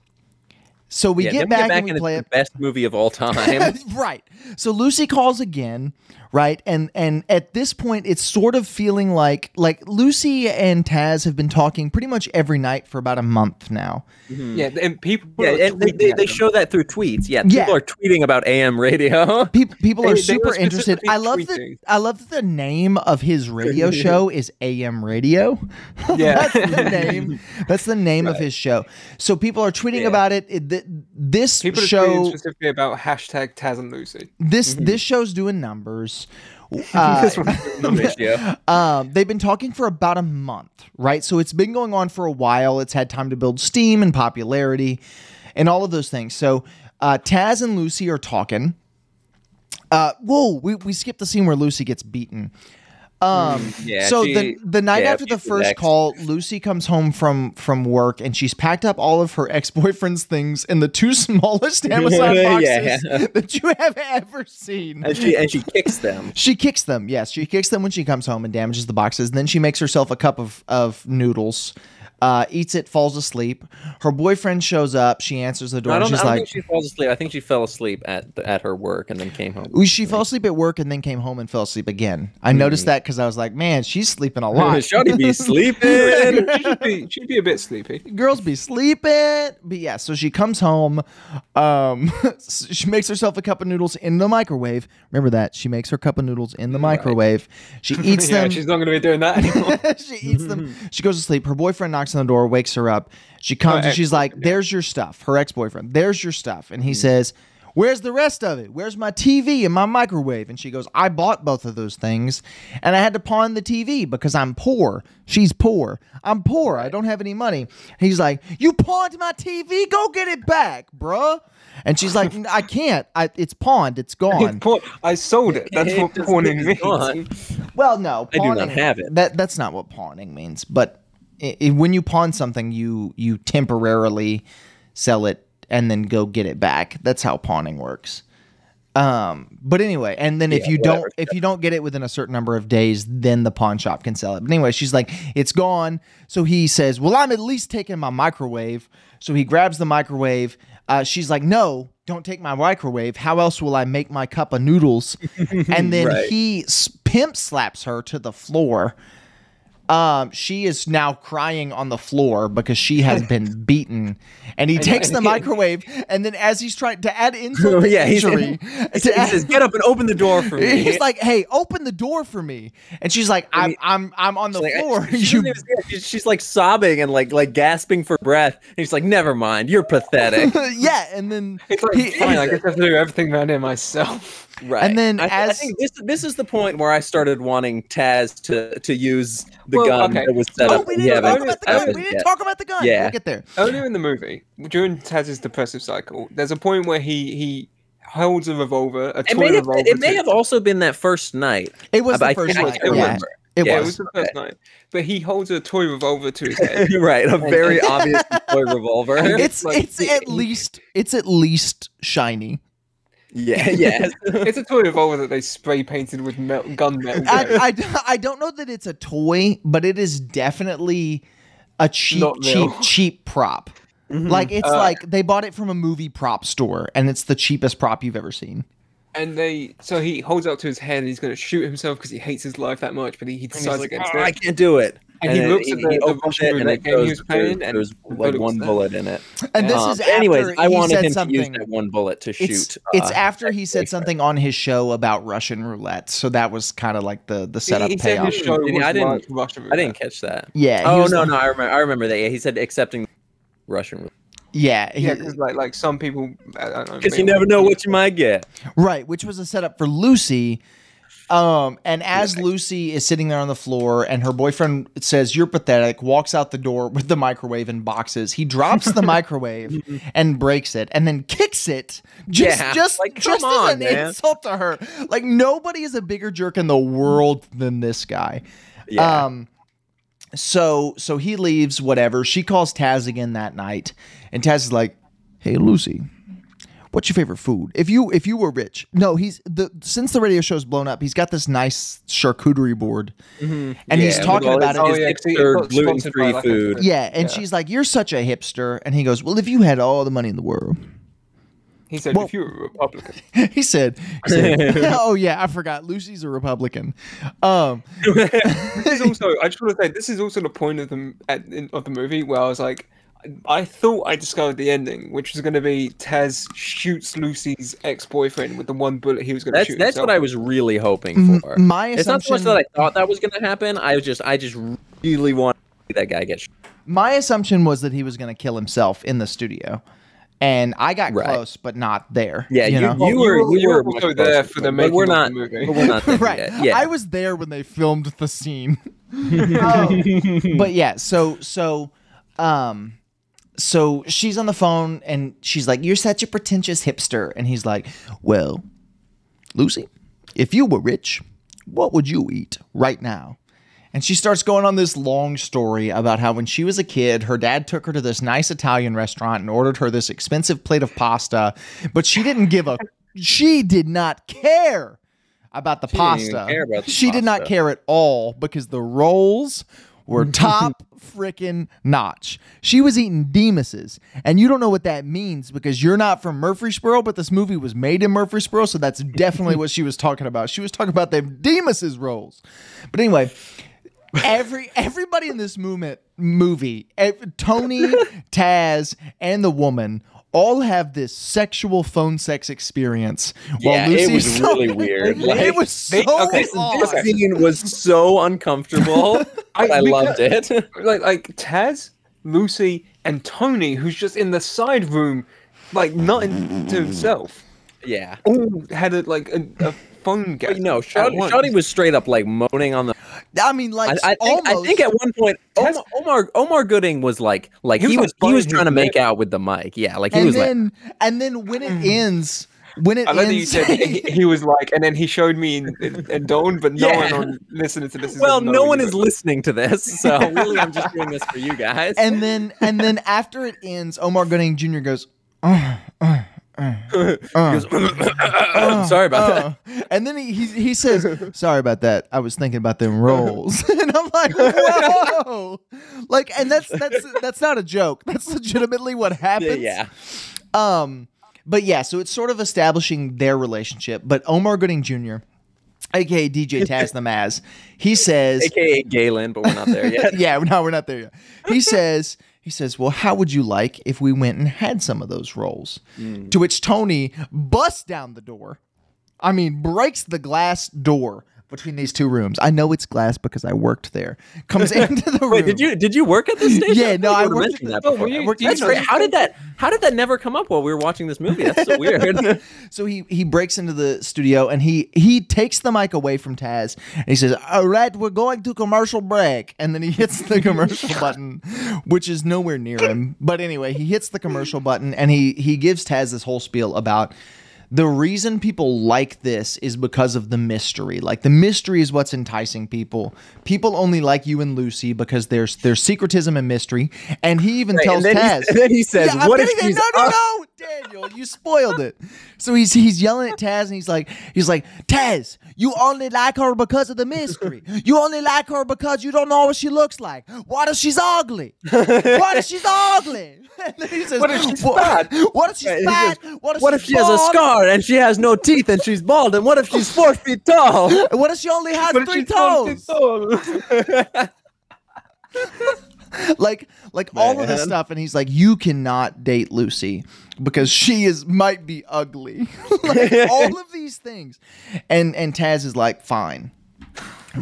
A: So we
B: yeah,
A: get back,
B: we get back
A: and we play
B: it's
A: it.
B: the best movie of all time.
A: right. So Lucy calls again. Right? And and at this point, it's sort of feeling like like Lucy and Taz have been talking pretty much every night for about a month now. Mm-hmm.
C: Yeah, and people.
B: Yeah, and they, they, they show that through tweets. Yeah,
A: Yeah.
B: people are tweeting about AM radio.
A: People people are
C: they
A: super
C: were
A: interested. I love that. I love that the name of his radio show is AM Radio.
C: Yeah.
A: that's the name. That's the name of his show. So people are tweeting
C: Yeah.
A: about it. It- th- this
C: People are
A: show,
C: specifically about hashtag Taz and Lucy.
A: this mm-hmm. this show's doing numbers. Uh,
C: This one's doing numbers.
B: ratio.
A: um, they've been talking for about a month, right? So it's been going on for a while. It's had time to build steam and popularity and all of those things. So uh, Taz and Lucy are talking. Uh, whoa, we, we skipped the scene where Lucy gets beaten. Um,
B: Yeah.
A: so
B: she-
A: the the night
B: yeah,
A: after the first
B: vexed.
A: call, Lucy comes home from from work and she's packed up all of her ex boyfriend's things in the two smallest Amazon
B: Yeah.
A: boxes that you have ever seen.
B: and she and she kicks them.
A: She kicks them. Yes, she kicks them when she comes home and damages the boxes. then she makes herself a cup of of noodles, uh, eats it, falls asleep. Her boyfriend shows up. She answers the door.
B: I don't,
A: she's
B: I don't
A: like,
B: think she falls asleep. I think she fell asleep at at her work and then came home.
A: "Ooh, she fell asleep at work and then came home and fell asleep again. I
B: Hmm.
A: noticed that because I was like, man, she's sleeping a lot.
B: Shawty be sleeping.
C: she'd, be, she'd be a bit sleepy.
A: Girls be sleeping. But yeah, so she comes home. Um, she makes herself a cup of noodles in the microwave. Remember that. She makes her cup of noodles in the microwave. She eats
C: yeah,
A: them.
C: she's not going to be doing that anymore.
A: she eats them. She goes to sleep. Her boyfriend knocks on the door, wakes her up. She comes and she's like, "There's your stuff." Her ex-boyfriend, "There's your stuff," and he mm. says, "Where's the rest of it? Where's my TV and my microwave?" And she goes, "I bought both of those things, and I had to pawn the TV because I'm poor. She's poor. I'm poor. I don't have any money." He's like, "You pawned my TV? Go get it back, bruh." And she's like, "I can't. I, it's pawned. It's gone."
C: Pawn- I sold it. That's
B: It
C: what
B: just
C: pawning
B: is
C: means.
B: gone.
A: Well, no,
B: I do not have it.
A: That that's not what pawning means. But i i when you pawn something, you you temporarily sell it and then go get it back. That's how pawning works. Um, but anyway, and then if
B: Yeah,
A: you don't if you don't get it within a certain number of days, then the pawn shop can sell it. But anyway, she's like, it's gone. So he says, Well, I'm at least taking my microwave. So he grabs the microwave. Uh, she's like, No, don't take my microwave. How else will I make my cup of noodles? and then
B: Right.
A: he pimp slaps her to the floor. Um, she is now crying on the floor because she has been beaten, and he takes the microwave, and then as he's trying to add insult to
B: Yeah,
A: injury,
B: He
A: add-
B: says, "Get up and open the door for me."
A: He's like, "Hey, open the door for me," and she's like, "I'm,
B: he-
A: I'm, I'm on the
B: Like,
A: floor."
B: she
A: You-
B: doesn't even say it. she's, she's like sobbing and like like gasping for breath. And he's like, "Never mind, you're pathetic."
A: yeah, and then
C: It's like,
A: he-
C: fine, I guess I have to do everything around here myself.
B: Right.
A: And then
B: I, I
A: as-
B: think this this is the point where I started wanting Taz to to use the
C: Well,
B: gun
C: okay.
B: that was set
A: oh,
B: up.
A: we didn't talk about the gun. We didn't
B: yeah.
A: talk about the gun.
B: Yeah.
A: We'll get there.
C: Earlier in the movie, during Taz's depressive cycle, there's a point where he he holds a revolver, a
B: It
C: toy
B: may, have,
C: revolver.
B: it may
C: to-
B: have also been that first night.
A: It was the first
B: I
A: night.
B: can't
A: Yeah, it
C: yeah,
A: was.
C: it was the first night. But he holds a toy revolver to his head.
B: right, a very obvious toy revolver.
A: It's
C: like-
A: it's at least it's at least shiny.
B: Yeah, yes.
C: it's a toy revolver that they spray painted with mel- gun metal.
A: I, I, d- I don't know that it's a toy, but it is definitely a cheap,
C: Not
A: cheap,
C: real.
A: cheap prop. Like it's
C: Uh,
A: like they bought it from a movie prop store, and it's the cheapest prop you've ever seen.
C: and they so he holds it up to his head and he's going to shoot himself because he hates his life that much, but he, he decides
B: like,
C: against
B: "Oh,
C: it.
B: I can't do it.
C: And he
B: then
C: looks at the- the
B: opens
C: Russian
B: it, and
C: roulette
B: it
C: game he
B: goes-
C: was playing, and
B: there's
C: the
B: like one
C: there.
B: bullet in it.
A: And this
B: Um,
A: is after
B: anyways, I wanted
A: said
B: him
A: something.
B: to use that one bullet to shoot.
A: it's it's
B: uh,
A: after he said something on his show about Russian roulette, so that was kind of like the the setup
C: he, he said
A: payoff.
C: his show
B: Did he?
C: was
B: I didn't-
C: like Russian
B: I didn't catch that.
A: Yeah.
B: Oh no,
A: the-
B: no, I remember. I remember that. Yeah, he said accepting Russian roulette
A: Yeah, he-
C: Yeah, because like like some people, I don't know.
B: because you never know what you might get.
A: Right, which was a setup for Lucy. Um, and as Lucy is sitting there on the floor and her boyfriend says, You're pathetic, walks out the door with the microwave in boxes. He drops the microwave and breaks it and then kicks it just
B: Yeah,
A: just,
B: like,
A: just
B: on,
A: as an
B: man.
A: insult to her. Like nobody is a bigger jerk in the world than this guy.
B: Yeah.
A: Um so so he leaves, whatever. She calls Taz again that night, and Taz is like, Hey Lucy, what's your favorite food? If you if you were rich. No, he's the since the radio show's blown up, he's got this nice charcuterie board. And he's talking about
B: his-
A: it.
C: Oh,
B: his
C: yeah, 'cause he
B: hipster
C: got
B: gluten-free
C: like,
B: food.
A: Yeah, and
C: Yeah.
A: she's like, You're such a hipster. And he goes, Well, if you had all the money in the world,
C: He said,
A: Well-
C: if you're a Republican.
A: he said, he said "Oh yeah, I forgot. Lucy's a Republican." Um,
C: this is also, I just want to say, this is also the point of the at, in, of the movie where I was like, I thought I discovered the ending, which was going to be Taz shoots Lucy's ex-boyfriend with the one bullet he was going to shoot.
B: that's what
C: himself
B: I was really hoping
A: m-
B: for.
A: my
B: It's not so much
A: assumption.
B: that I thought that was going to happen. I was just I just really want to see that guy get. Shot.
A: my assumption was that he was going to kill himself in the studio, and I got
B: Right.
A: close, but not there.
B: Yeah, you,
A: know?
B: you,
C: Well, you
B: were
C: were-
B: you
C: you
B: were
C: were
B: much
C: also there for the
B: it, but
C: making
B: we're
C: of the
B: not.
C: movie.
B: we're not there
A: right.
B: yet. Yeah.
A: I was there when they filmed the scene. Um, but yeah, so so um so she's on the phone and she's like, You're such a pretentious hipster. And he's like, Well, Lucy, if you were rich, what would you eat right now? And she starts going on this long story about how when she was a kid, her dad took her to this nice Italian restaurant and ordered her this expensive plate of pasta, but she didn't give a she did not care about the
B: She
A: pasta.
B: about the
A: she did not care at all because the rolls were top freaking notch. She was eating Demos's, and you don't know what that means because you're not from Murfreesboro, but this movie was made in Murfreesboro, so that's definitely what she was talking about. She was talking about them Demos's rolls. But anyway, every everybody in this movement movie, Tony, Taz, and the woman all have this sexual phone sex experience. while
B: Yeah, it was
A: so-
B: really weird.
A: it
B: Like,
A: was so
C: they- okay,
A: odd.
B: This scene was so uncomfortable.
C: I-
B: I loved it.
C: like like Taz, Lucy, and Tony, who's just in the side room, like nothing to himself,
B: yeah.
C: all had a like a, a phone gap.
B: But no,
C: at
B: Shawty. Shawty was straight up like moaning on the.
A: I mean, like
B: I think I think at one point Omar Omar, Omar Gooding was like like
C: He
B: he,
C: was,
B: was he was trying to make
C: lip.
B: out with the mic. Yeah, like he
A: and
B: was like
A: then and then when it ends, when it
C: I like that you
A: ends,
C: said he, he was like, and then he showed me and, in, in Dawn, but no
B: Yeah.
C: one listening to this is
B: well, no one
C: either.
B: is listening to this, so really I'm just doing this for you guys.
A: and then and then after it ends, Omar Gooding Jr. goes. "Uh, uh, uh, uh,
B: goes, I'm sorry about that.
A: uh." And then he, he he says, "Sorry about that. I was thinking about them rolls." and I'm like, "Whoa!" like, and that's that's that's not a joke. That's legitimately what happens.
B: yeah.
A: Um, but yeah, so it's sort of establishing their relationship. But Omar Gooding Jr., aka DJ Taz the Maz, he says,
B: AKA Galen, but we're not there yet.
A: "Yeah, no, we're not there yet." He says, "He says, well, how would you like if we went and had some of those rolls?" Mm. To which Tony busts down the door. I mean, breaks the glass door between these two rooms. I know it's glass because I worked there. Comes into the room.
B: Wait, did you did you work at this station?
A: Yeah, no, I
B: you
A: worked at
B: that before.
C: Oh, you-
A: worked
B: That's great. How did that how did that never come up while we were watching this movie? That's so weird.
A: So he he breaks into the studio and he he takes the mic away from Taz and he says, "All right, we're going to commercial break." And then he hits the commercial button, which is nowhere near him. But anyway, he hits the commercial button and he he gives Taz this whole spiel about the reason people like this is because of the mystery. Like the mystery is what's enticing people. People only like you and Lucy because there's there's secretism and mystery. And he even
B: Right,
A: tells
B: and, then
A: Taz.
B: he, and then he says,
A: Yeah,
B: "What if
A: there. no, no, no, Daniel, you spoiled it. So he's he's yelling at Taz and he's like he's like Taz, you only like her because of the mystery. You only like her because you don't know what she looks like. What if she's ugly? What if she's ugly? And then he says,
C: What if she's
A: "What-
C: fat?
A: What if she's fat? What if,
B: What if she has a
A: bald?
B: Scar and she has no teeth and she's bald? And what if she's four feet tall?
A: What if she only has
C: But if
A: three toes?
C: TikTok-
A: like like all of this stuff and he's like you cannot date lucy because she is might be ugly. Like all of these things. And and taz is like fine.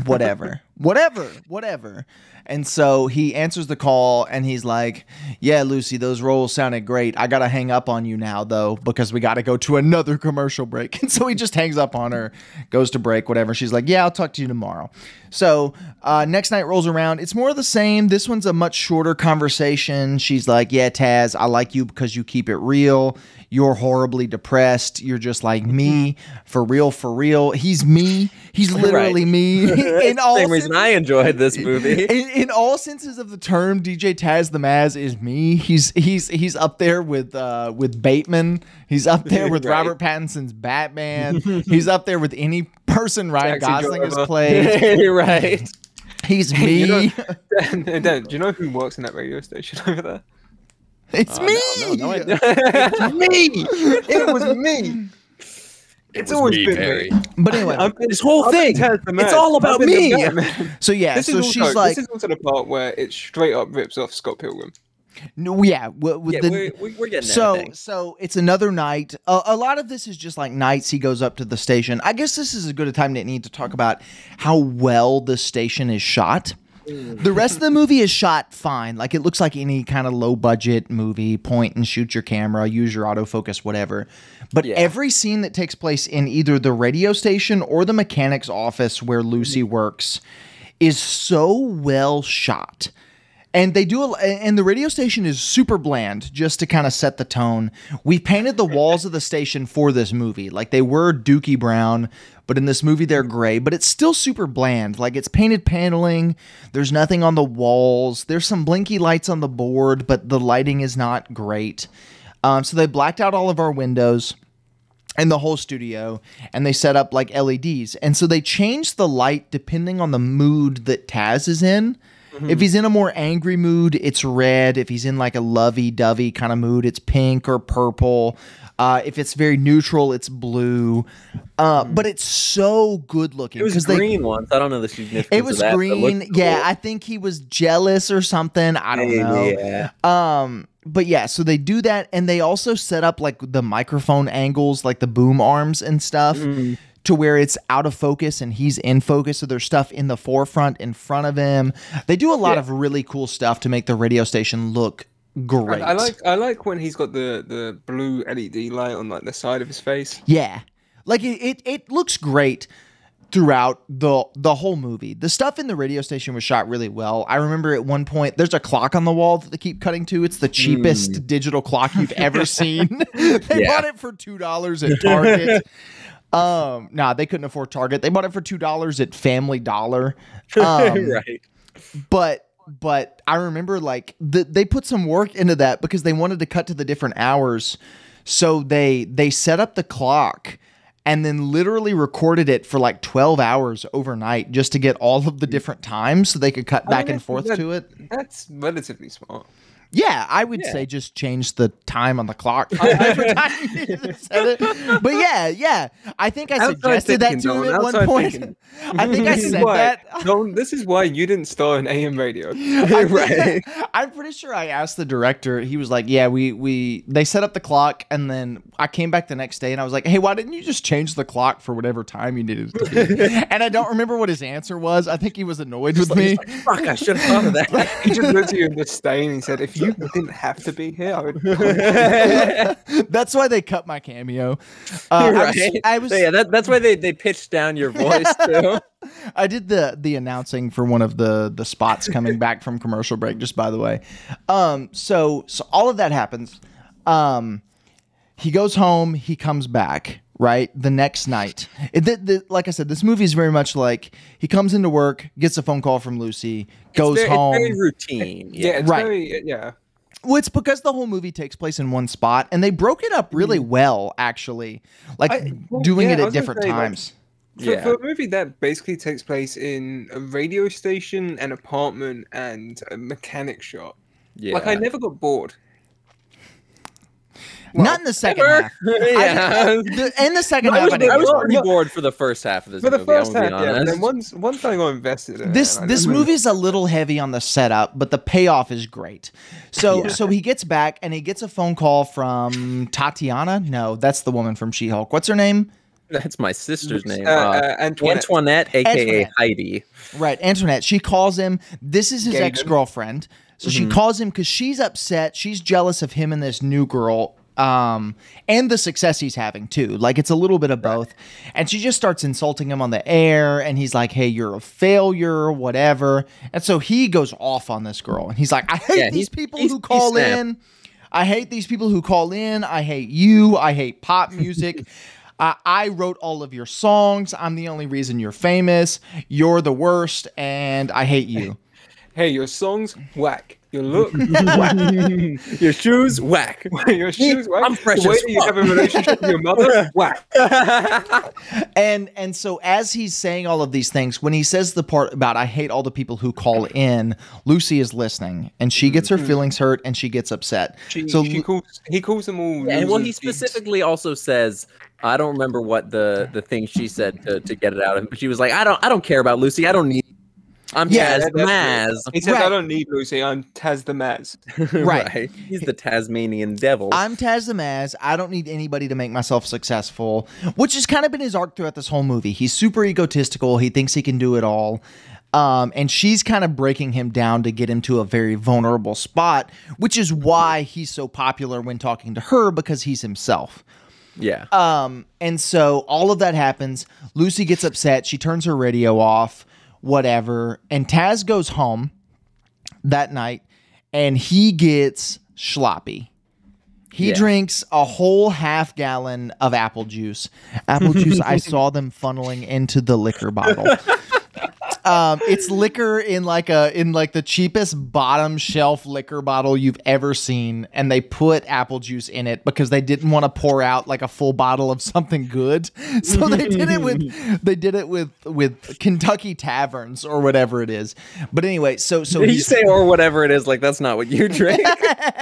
A: Whatever. Whatever. Whatever and so he answers the call and he's like yeah lucy those roles sounded great. I gotta hang up on you now though because we gotta go to another commercial break. And so he just hangs up on her goes to break whatever. She's like yeah i'll talk to you tomorrow. So uh, next night rolls around. It's more of the same. This one's a much shorter conversation. She's like yeah taz i like you because you keep it real. You're horribly depressed. You're just like me. For real for real. He's me. He's literally me in all
B: Same reason I enjoyed this movie.
A: in, in all senses of the term, DJ Taz the Maz is me. He's he's he's up there with uh, with Bateman. He's up there with
B: Right.
A: Robert Pattinson's Batman. he's up there with any person Ryan
C: Taxi
A: Gosling has played.
B: Right.
A: He's me.
C: You know- Dan, Dan, do you know who works in that radio station over there?
A: It's
B: Uh,
A: me.
B: no, no, no, I-
C: me. It was me. It's
B: was
C: always
B: me,
C: been
B: Barry.
C: me.
A: but anyway,
C: I've been-
B: This whole
C: I've been
B: thing, it's all about
C: been the
B: me.
A: So yeah,
C: This
A: so
C: is also,
A: she's like,
C: this is also the part where it straight up rips off Scott Pilgrim.
A: no, yeah, w- with
B: yeah,
A: the,
B: we're, we're we're getting
A: so
B: there. I
A: so it's another night. A, a lot of this is just like nights he goes up to the station. I guess this is a good time to need to talk about how well the station is shot. The rest of the movie is shot fine. Like it looks like any kind of low budget movie. Point and shoot your camera, use your autofocus, whatever. But
B: Yeah.
A: every scene that takes place in either the radio station or the mechanic's office where Lucy mm-hmm. works is so well shot. And they do, a, and the radio station is super bland just to kind of set the tone. We painted the walls of the station for this movie. Like they were dookie brown, but in this movie they're gray, but it's still super bland. Like it's painted paneling. There's nothing on the walls. There's some blinky lights on the board, but the lighting is not great. Um, so they blacked out all of our windows and the whole studio and they set up like LEDs. And so they changed the light depending on the mood that Taz is in. If he's in a more angry mood, it's red. If he's in like a lovey dovey kind of mood, it's pink or purple. Uh, if it's very neutral, it's blue. Uh, but it's so good looking.
B: It was
A: 'cause they-
B: green once. I don't know the significance.
A: it
B: of
A: was
B: that, but it
A: green. Yeah,
B: cool.
A: I think he was jealous or something. I don't know.
B: Yeah.
A: Um, but yeah, so they do that, and they also set up like the microphone angles, like the boom arms and stuff,
B: Mm.
A: to where it's out of focus and he's in focus. So there's stuff in the forefront, in front of him. They do a lot
B: Yeah.
A: of really cool stuff to make the radio station look great.
C: I, I like I like when he's got the the blue LED light on like the side of his face.
A: Yeah. Like it, it, it looks great throughout the the whole movie. The stuff in the radio station was shot really well. I remember at one point there's a clock on the wall that they keep cutting to. It's the cheapest digital clock you've ever seen. they
B: Yeah.
A: bought it for two dollars at Target. um, nah, they couldn't afford Target. They bought it for two dollars at Family Dollar. Um,
B: right.
A: but but I remember like the, they put some work into that because they wanted to cut to the different hours. So they they set up the clock and then literally recorded it for like 12 hours overnight just to get all of the hmm. different times so they could cut
C: I
A: back
C: mean,
A: and forth
C: that-
A: to it.
C: That's relatively smart.
A: Yeah, I would
B: Yeah.
A: say just change the time on the clock every time you needed to set it. But yeah, yeah. I think I suggested that to him at one point.
C: thinking.
A: I think I said
C: why-
A: that.
C: No, this is why you didn't star in AM radio.
B: Right.
A: I'm pretty sure I asked the director. He was like, "Yeah, we we they set up the clock, and then I came back the next day, and I was like, "Hey, why didn't you just change the clock for whatever time you needed it to be?" and I don't remember what his answer was. I think he was annoyed with me.
B: Fuck! I should have thought of that.
C: He just looked at you in disdain and said, "If you didn't have to be here, I would."
A: That's why they cut my cameo. Uh, I was. I was,
B: yeah, that, that's why they, they pitched down your voice too.
A: I did the the announcing for one of the the spots coming back from commercial break. Just by the way, um, so so all of that happens. Um, he goes home. He comes back. Right the next night, it, the, the, like I said, this movie is very much like he comes into work, gets a phone call from Lucy, goes
B: it's very,
A: home.
B: It's very routine.
C: Yeah,
B: Yeah.
C: it's
A: Right.
C: very yeah.
A: Well, it's because the whole movie takes place in one spot, and they broke it up really mm-hmm. well, actually, like
C: I- well,
A: doing
C: yeah,
A: it at different
C: say, like,
A: times.
C: For,
B: Yeah.
C: for a movie that basically takes place in a radio station, an apartment, and a mechanic shop,
B: yeah.
C: like I never got bored.
A: Not in the second
B: Ever?
A: half.
B: yeah.
A: I- in the second
B: I
A: half, I didn't
B: I was pretty
A: bored.
B: bored for the first half of this
C: For the
B: movie.
C: first half, yeah. But
B: honest.
C: then once once I got invested in
A: this
C: it,
A: this
C: just-
A: movie's a little heavy on the setup, but the payoff is great. So
B: Yeah.
A: so he gets back and he gets a phone call from Tatiana. No, that's the woman from She Hulk. What's her name?
B: That's my sister's name.
C: uh,
B: Uh,
C: uh, Antoinette.
B: Antoinette, aka
A: Antoinette.
B: Heidi.
A: Right, Antoinette. She calls him. This is his ex girlfriend. So she
B: Mm-hmm.
A: calls him because she's upset. She's jealous of him and this new girl, um, and the success he's having too. Like it's a little bit of both. And she just starts insulting him on the air, and he's like, "Hey, you're a failure, whatever." And so he goes off on this girl, and he's like, "I hate
B: Yeah,
A: these people who call in. I hate these people who call in. I hate you. I hate pop music." I I wrote all of your songs. I'm the only reason you're famous. You're the worst, and I hate you.
C: Hey, your songs whack. Your look whack.
B: Your shoes, whack.
C: your shoes whack.
B: I'm fresh
C: The way
B: as
C: that you have a relationship with your mother whack.
A: And and so as he's saying all of these things, when he says the part about I hate all the people who call in, Lucy is listening and she gets her mm-hmm. feelings hurt and she gets upset.
C: She,
A: so
C: she calls he calls them all.
B: and well, he specifically also says, I don't remember what the the thing she said to, to get it out of him, but she was like, I don't I don't care about Lucy. I don't need. I'm
A: Yeah,
B: Taz the
C: that's
B: Maz.
C: He says,
A: Right.
C: "I don't need Lucy. I'm Taz the Maz."
A: Right.
B: He's the Tasmanian devil.
A: I'm Taz the Maz. I don't need anybody to make myself successful, which has kind of been his arc throughout this whole movie. He's super egotistical. He thinks he can do it all. Um, and she's kind of breaking him down to get him to a very vulnerable spot, which is why he's so popular when talking to her because he's himself.
B: yeah.
A: Um, and so all of that happens. Lucy gets upset. She turns her radio off, whatever. And Taz goes home that night and he gets sloppy. He
B: Yeah.
A: drinks a whole half gallon of apple juice. Apple juice, I saw them funneling into the liquor bottle. Um, it's liquor in like a in like the cheapest bottom shelf liquor bottle you've ever seen, and they put apple juice in it because they didn't want to pour out like a full bottle of something good. So they did it with they did it with with Kentucky Taverns or whatever it is. But anyway, so so
B: Did you say or whatever it is? Like that's not what you drink.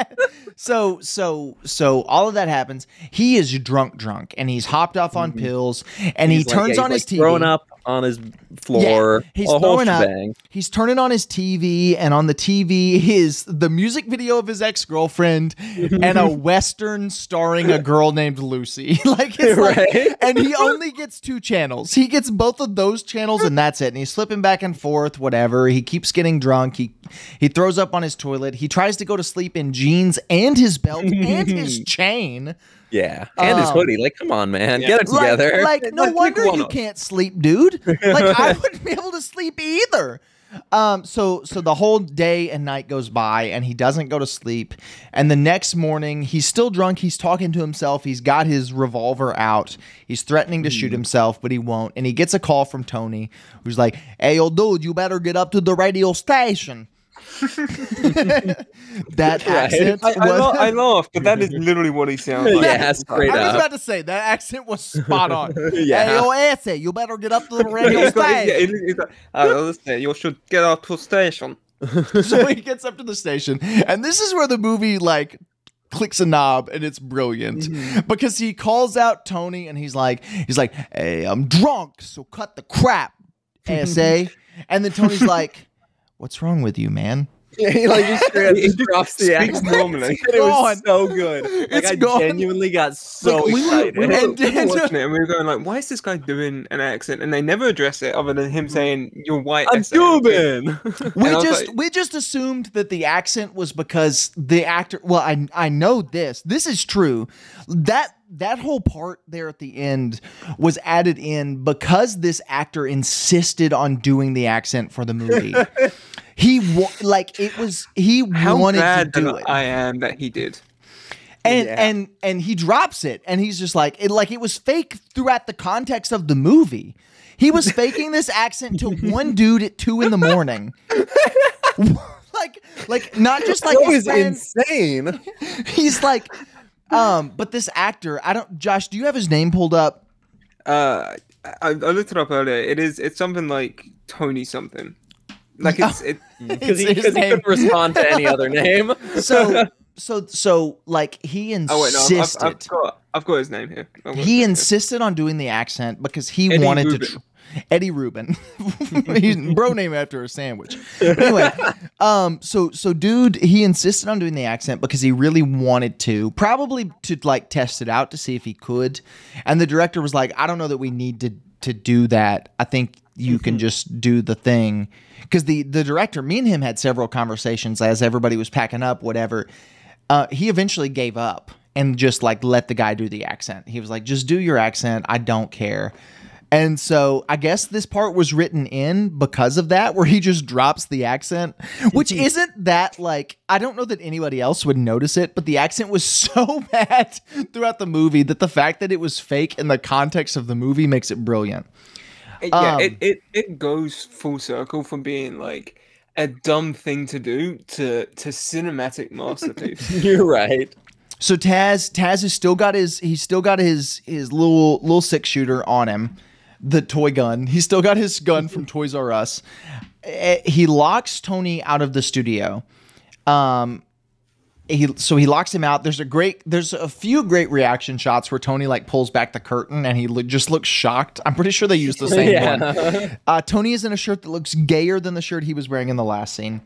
A: so so so all of that happens. He is drunk, drunk, and he's hopped off on pills, and he
B: He's like-
A: turns
B: yeah,
A: on his
B: like
A: TV.
B: Throwing up on his floor.
A: he's
B: a whole
A: throwing up. He's turning on his TV, and on the TV is the music video of his ex girlfriend and a western starring a girl named Lucy. like it's like,
B: Right.
A: and he only gets two channels. He gets both of those channels, and that's it. And he's flipping back and forth, whatever. He keeps getting drunk. He he throws up on his toilet. He tries to go to sleep in jeans and his belt and his chain.
B: Yeah, and his
A: Um,
B: hoodie. Like, come on, man,
C: Yeah.
B: get it together.
A: like no
C: Like,
A: wonder
C: one
A: you
C: up.
A: can't sleep, dude. Like I wouldn't be able to sleep either. Um, so so the whole day and night goes by and he doesn't go to sleep. And the next morning he's still drunk. He's talking to himself. He's got his revolver out. He's threatening to shoot himself, but he won't. And he gets a call from Tony, who's like, "Hey, old dude, you better get up to the radio station." that accent
C: I, I,
A: was.
C: la- I laugh, but that is literally what he sounds like.
B: Yeah, straight
A: I was about to say that accent was spot on.
B: Yeah.
A: Hey, yo, Ese, you better get up to the radio
C: He's yeah,
A: station.
C: he- he's like, "Uh, listen, you should get out to station.
A: so he gets up to the station, and this is where the movie like clicks a knob, and it's brilliant
C: Mm-hmm.
A: because he calls out Tony, and he's like, he's like, "Hey, I'm drunk, so cut the crap, Ese." and then Tony's like, "What's wrong with you, man?"
B: Yeah, he like just
C: He
B: just
C: just
B: drops the
C: speaks
B: accent.
C: normally.
B: And it was so good. Like
A: It's
B: I
A: gone.
B: genuinely got so
C: Like, we were,
B: excited.
C: we were,
A: And
C: we were
A: then-
C: watching it and we were going like, why is this guy doing an accent? And they never address it other than him saying, "You're white."
B: I'm
C: SA."
B: Cuban.
A: We
C: And I was
A: just
C: like-
A: we just assumed that the accent was because the actor. Well, I I know this. This is true. That that whole part there at the end was added in because this actor insisted on doing the accent for the movie. he wa- like it was he
C: How
A: wanted to do it.
C: I am that he did.
A: and
B: Yeah.
A: and and he drops it and he's just like it like it was fake throughout the context of the movie he was faking this accent to one dude at two in the morning like like not just like
B: that
A: his
B: was
A: friend,
B: insane.
A: he's like um but this actor i don't josh do you have his name pulled up
C: Uh, I, I looked it up earlier. It is. It's something like Tony something. Like it's. It,
B: Because he,
A: It's his
B: 'cause he couldn't respond to any other name.
A: so so so like he
C: oh wait, no, I've,
A: insisted
C: I've, I've got. I've got his name here. I've
A: he
C: name here.
A: insisted on doing the accent because he
C: Eddie
A: wanted
C: Rubin.
A: to. Tr- Eddie Rubin, he's bro name after a sandwich. But anyway, um, so so dude, he insisted on doing the accent because he really wanted to, probably to like test it out to see if he could. And the director was like, I don't know that we need to to do that. I think you can just do the thing because the the director, me and him had several conversations as everybody was packing up, whatever. Uh, he eventually gave up and just like let the guy do the accent. He was like, just do your accent. I don't care. And so I guess this part was written in because of that, where he just drops the accent, which isn't that like, I don't know that anybody else would notice it, but the accent was so bad throughout the movie that the fact that it was fake in the context of the movie makes it brilliant.
C: It- yeah,
A: Um,
C: it, it it goes full circle from being like a dumb thing to do to to cinematic masterpiece.
B: You're right.
A: So Taz Taz has still got his he's still got his his little little six shooter on him, the toy gun. He's still got his gun from Toys R Us. Eh, He locks Tony out of the studio. Um he so he locks him out. There's a great there's a few great reaction shots where Tony like pulls back the curtain and he lo- just looks shocked. I'm pretty sure they used the same
B: Yeah.
A: one. Uh, Tony is in a shirt that looks gayer than the shirt he was wearing in the last scene.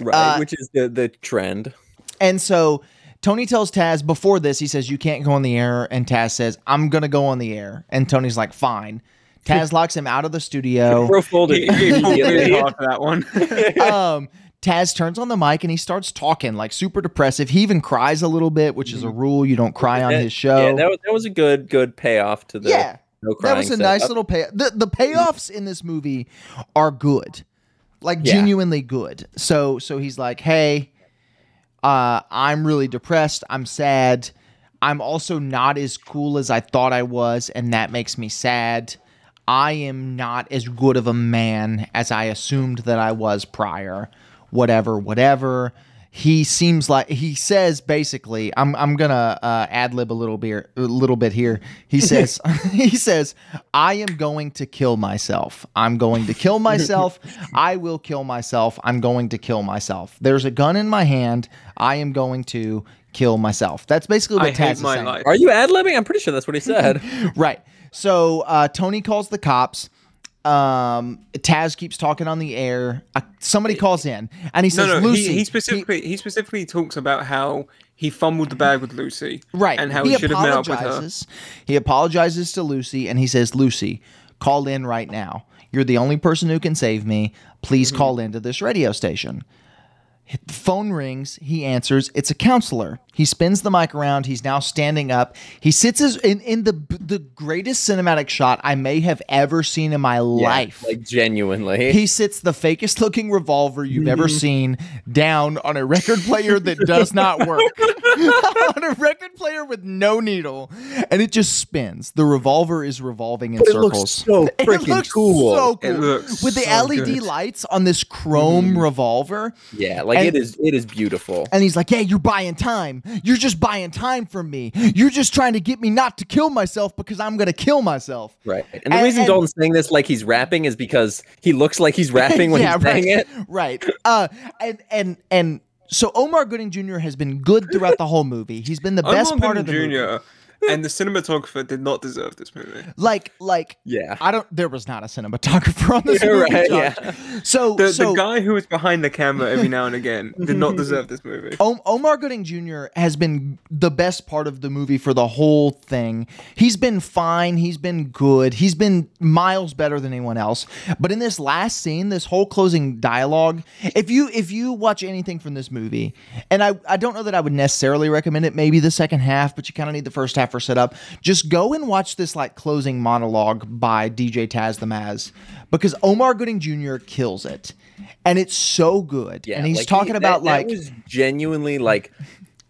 B: Right,
A: Uh,
B: which is the the trend.
A: And so Tony tells Taz before this, he says, You can't go on the air. And Taz says, I'm going to go on the air. And Tony's like, Fine. Taz locks him out of the studio.
B: Bro folded
C: He, he pulled really
B: immediately.
C: hard for that one.
A: um, Taz turns on the mic and he starts talking like super depressive. He even cries a little bit, which is a rule. You don't cry on
B: That-
A: his show.
B: Yeah, that was that was a good good payoff to the
A: Yeah.
B: no
A: that was a
B: setup.
A: nice little pay. The, the payoffs in this movie are good, like
B: Yeah.
A: genuinely good. So so he's like, hey, uh, I'm really depressed. I'm sad. I'm also not as cool as I thought I was, and that makes me sad. I am not as good of a man as I assumed that I was prior. Whatever, whatever. He seems like he says basically. I'm I'm gonna uh, ad lib a little bit a little bit here. He says he says I am going to kill myself. I'm going to kill myself. I will kill myself. I'm going to kill myself. There's a gun in my hand. I am going to kill myself. That's basically what
C: I
A: Taz is saying.
C: life.
B: Are you ad libbing? I'm pretty sure that's what he said.
A: Right. So uh, Tony calls the cops. Um, Taz keeps talking on the air. Uh, somebody calls in and he says,
C: no.
A: "Lucy."
C: He, he specifically he, specifically talks about how he fumbled the bag with Lucy,
A: right,
C: and how he, should have met up with her.
A: He apologizes to Lucy and he says, "Lucy, call in right now. You're the only person who can save me. Please
C: Mm-hmm.
A: call into this radio station." The phone rings. He answers. It's a counselor. He spins the mic around. He's now standing up. He sits in, in the the greatest cinematic shot I may have ever seen in my life.
B: like genuinely.
A: He sits the fakest looking revolver you've ever seen down on a record player that does not work. on a record player with no needle. And it just spins. The revolver is revolving in
B: it
A: circles.
B: looks so
A: It
B: freaking
A: looks
B: cool.
A: so cool.
C: It looks
A: With the
C: so
A: LED
C: good.
A: lights on this chrome mm-hmm. revolver.
B: yeah, like
A: And-
B: it is. It is beautiful.
A: And he's like, Yeah, you're buying time. You're just buying time from me. You're just trying to get me not to kill myself because I'm going to kill myself.
B: Right. And the reason
A: and-
B: Dalton's saying this like he's rapping is because he looks like he's rapping when
A: yeah,
B: he's saying
A: right,
B: it.
A: Right. Uh, and and and so Omar Gooding Jr. has been good throughout the whole movie. He's been the best
C: Omar
A: part of the
C: Gooding
A: movie.
C: Jr. and the cinematographer did not deserve this movie.
A: Like like
B: Yeah.
A: I don't. There was not a cinematographer on this
B: Yeah,
A: movie.
B: right, yeah.
A: So
C: The,
A: so
C: the guy who was behind the camera every now and again did not deserve this movie.
A: O- Omar Gooding Jr. has been the best part of the movie for the whole thing. He's been fine. He's been good. He's been miles better than anyone else. But in this last scene, this whole closing dialogue, if you if you watch anything from this movie, and I, I don't know that I would necessarily recommend it, maybe the second half, but you kind of need the first half for setup. Just go and watch this like closing monologue by DJ Taz the Maz because Omar Gooding Jr. kills it. And it's so good.
B: Yeah.
A: and he's
B: like,
A: talking
B: he- that-
A: about
B: that
A: like
B: was genuinely like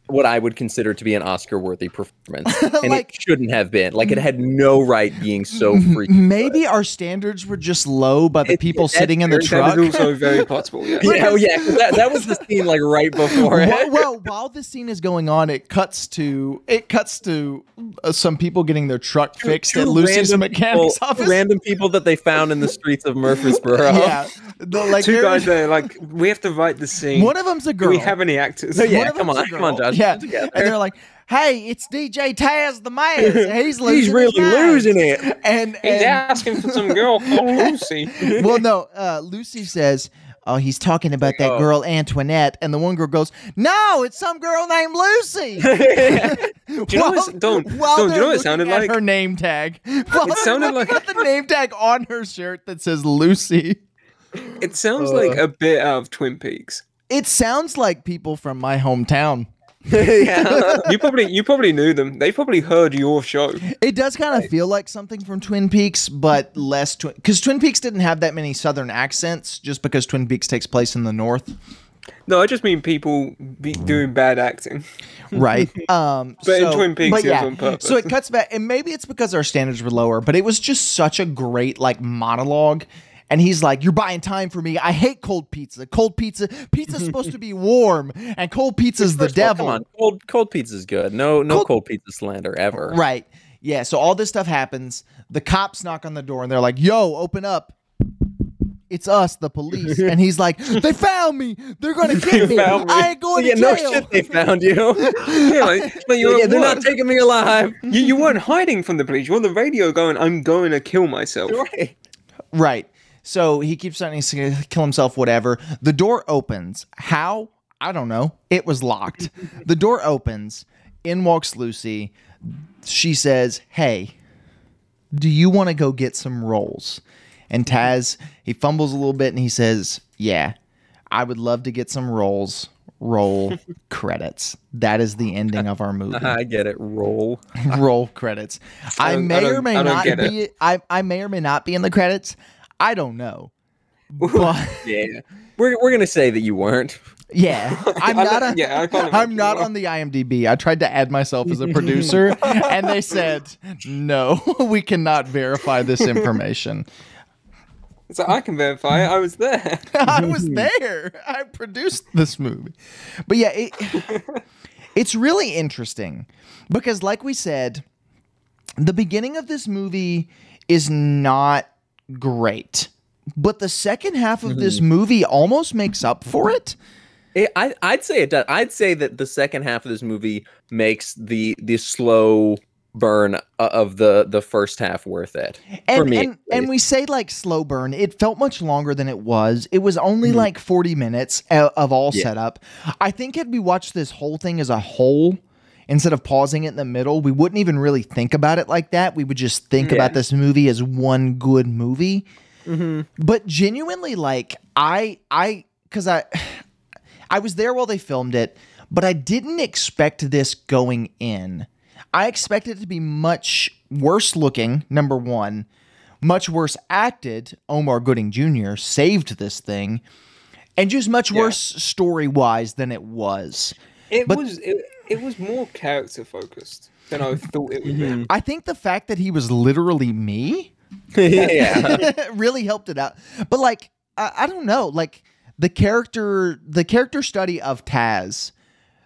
B: what I would consider to be an Oscar worthy performance. And
A: Like-
B: it shouldn't have been. Like it had no right being so freaking
A: Maybe our standards were just low by the
B: It-
A: people
B: that's
A: sitting in the
B: very-
A: truck.
C: That is also very possible. Yeah.
B: Yeah, oh, yeah, 'cause that, that was the scene like right before it.
A: well, well, while this scene is going on, it cuts to it cuts to uh, some people getting their truck fixed at
B: Two
A: Lucy's
B: random
A: mechanic's
B: people,
A: office.
B: Random people that they found in the streets of Murfreesboro.
A: yeah, the, like
C: Two guys there, like we have to write the scene.
A: One of them's a girl.
C: Do
A: girl.
C: we have any actors?
B: Yeah, come on, come on,
A: girl.
B: Josh.
A: Yeah,
B: together.
A: and they're like, "Hey, it's DJ Taz the man. He's losing.
B: He's
A: his
B: really
A: mind."
B: losing it.
A: And,
C: He's asking for some girl called Lucy.
A: well, no, uh, Lucy says. Oh, he's talking about that
B: Oh.
A: girl Antoinette, and the one girl goes, "No, it's some girl named Lucy."
C: do you know what? Don't,
A: while
C: don't, you know what it sounded like?
A: Her name tag. While they're
C: sounded
A: looking
C: like-
A: at the name tag on her shirt that says Lucy.
C: It sounds like a bit out of Twin Peaks.
A: It sounds like people from my hometown.
B: yeah.
C: You probably you probably knew them. They probably heard your show.
A: It does kind of feel like something from Twin Peaks, but less Twin because Twin Peaks didn't have that many Southern accents, just because Twin Peaks takes place in the North,
C: No, I just mean people be doing bad acting.
A: right? Um,
C: But in Twin Peaks,
A: but
C: it was
A: yeah,
C: on purpose.
A: so it cuts back, and maybe it's because our standards were lower, but it was just such a great like monologue, And he's like, You're buying time for me. I hate cold pizza. Cold pizza, pizza's supposed to be warm, and cold pizza's the
B: First of all,
A: devil.
B: Come on, cold cold pizza's good. No no
A: Cold-
B: cold, pizza slander ever.
A: Right. Yeah. So all this stuff happens. The cops knock on the door and they're like, yo, open up. It's us, the police. And he's like, they found me. They're going to get me.
C: me.
A: I ain't going to jail."
B: yeah, no shit, they found you.
C: Yeah, like, like you're
B: yeah, they're not taking me alive.
C: you, you weren't hiding from the police. You're on the radio going, I'm going to kill myself.
B: Right.
A: Right. So he keeps saying he's going to kill himself, whatever. The door opens. How? I don't know. It was locked. the door opens. In walks Lucy. She says, Hey, do you want to go get some rolls? And Taz, he fumbles a little bit and he says, Yeah, I would love to get some rolls. Roll credits. That is the ending of our movie.
B: I get it. Roll.
A: Roll credits. I,
C: I
A: may
C: I
A: or may not be. I, I may or may not be in the credits. I don't know. But
B: Yeah. We're, we're gonna say that you weren't.
A: yeah, I'm not. A,
C: yeah, I
A: I'm not on the IMDb. I tried to add myself as a producer, and they said no. We cannot verify this information.
C: So I can verify it. I was there.
A: I was there. I produced this movie. But yeah, it, it's really interesting because, like we said, the beginning of this movie is not great. But the second half of this movie almost makes up for it.
B: It, I, I'd say it does. I'd say that the second half of this movie makes the the slow burn of the the first half worth it
A: And,
B: for me.
A: and, and we say like slow burn. It felt much longer than it was. It was only
B: Mhm.
A: like 40 minutes uh, of all
B: Yeah.
A: setup. I think had we watched this whole thing as a whole, instead of pausing it in the middle, we wouldn't even really think about it like that. We would just think
B: Yeah.
A: about this movie as one good movie.
B: Mhm.
A: But genuinely, like I, I, because I, I was there while they filmed it, but I didn't expect this going in. I expected it to be much worse looking. Number one, much worse acted. Omar Gooding Jr. saved this thing, and just much
C: Yeah.
A: worse story wise than it was.
C: It
A: But-
C: was it, it was more character focused than I thought it would
B: Mm-hmm.
C: be.
A: I think the fact that he was literally me
B: yeah.
A: really helped it out. But like, I, I don't know, like the character, the character study of Taz,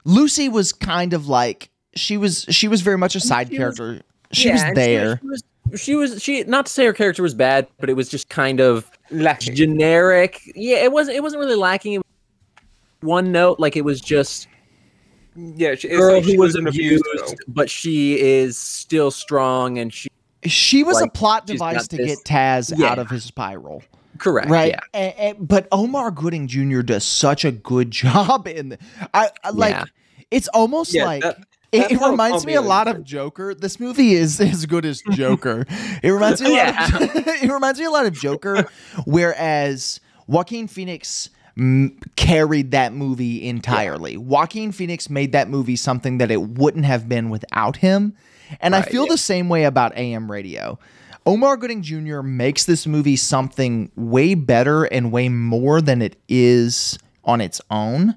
A: Lucy was kind of like she was. She was very much a side
B: She was-
A: character. She
B: Yeah,
A: was
B: and
A: there.
B: She was, she was she not to say her character was bad, but it was just kind of
C: Lacking.
B: generic. Yeah, it wasn't it wasn't really lacking. It was one note, like it was just
C: yeah, she,
B: girl
C: like she
B: who was
C: an
B: abused,
C: girl.
B: but she is still strong and she
A: she was a plot device to
B: this-
A: get Taz
B: Yeah.
A: out of his spiral.
B: correct.
A: right?
B: Yeah.
A: And- and- but Omar Gooding Jr. does such a good job in. The, I, I like.
B: Yeah.
A: It's almost
C: Yeah,
A: like.
C: that-
A: it, it reminds me a lot of. Joker. This movie is as good as Joker. it reminds me a lot of, it reminds me a lot of Joker, whereas Joaquin Phoenix mm, carried that movie entirely. Joaquin Phoenix made that movie something that it wouldn't have been without him. And I feel
B: yeah.
A: the same way about AM radio. Omar Gooding Jr. makes this movie something way better and way more than it is on its own.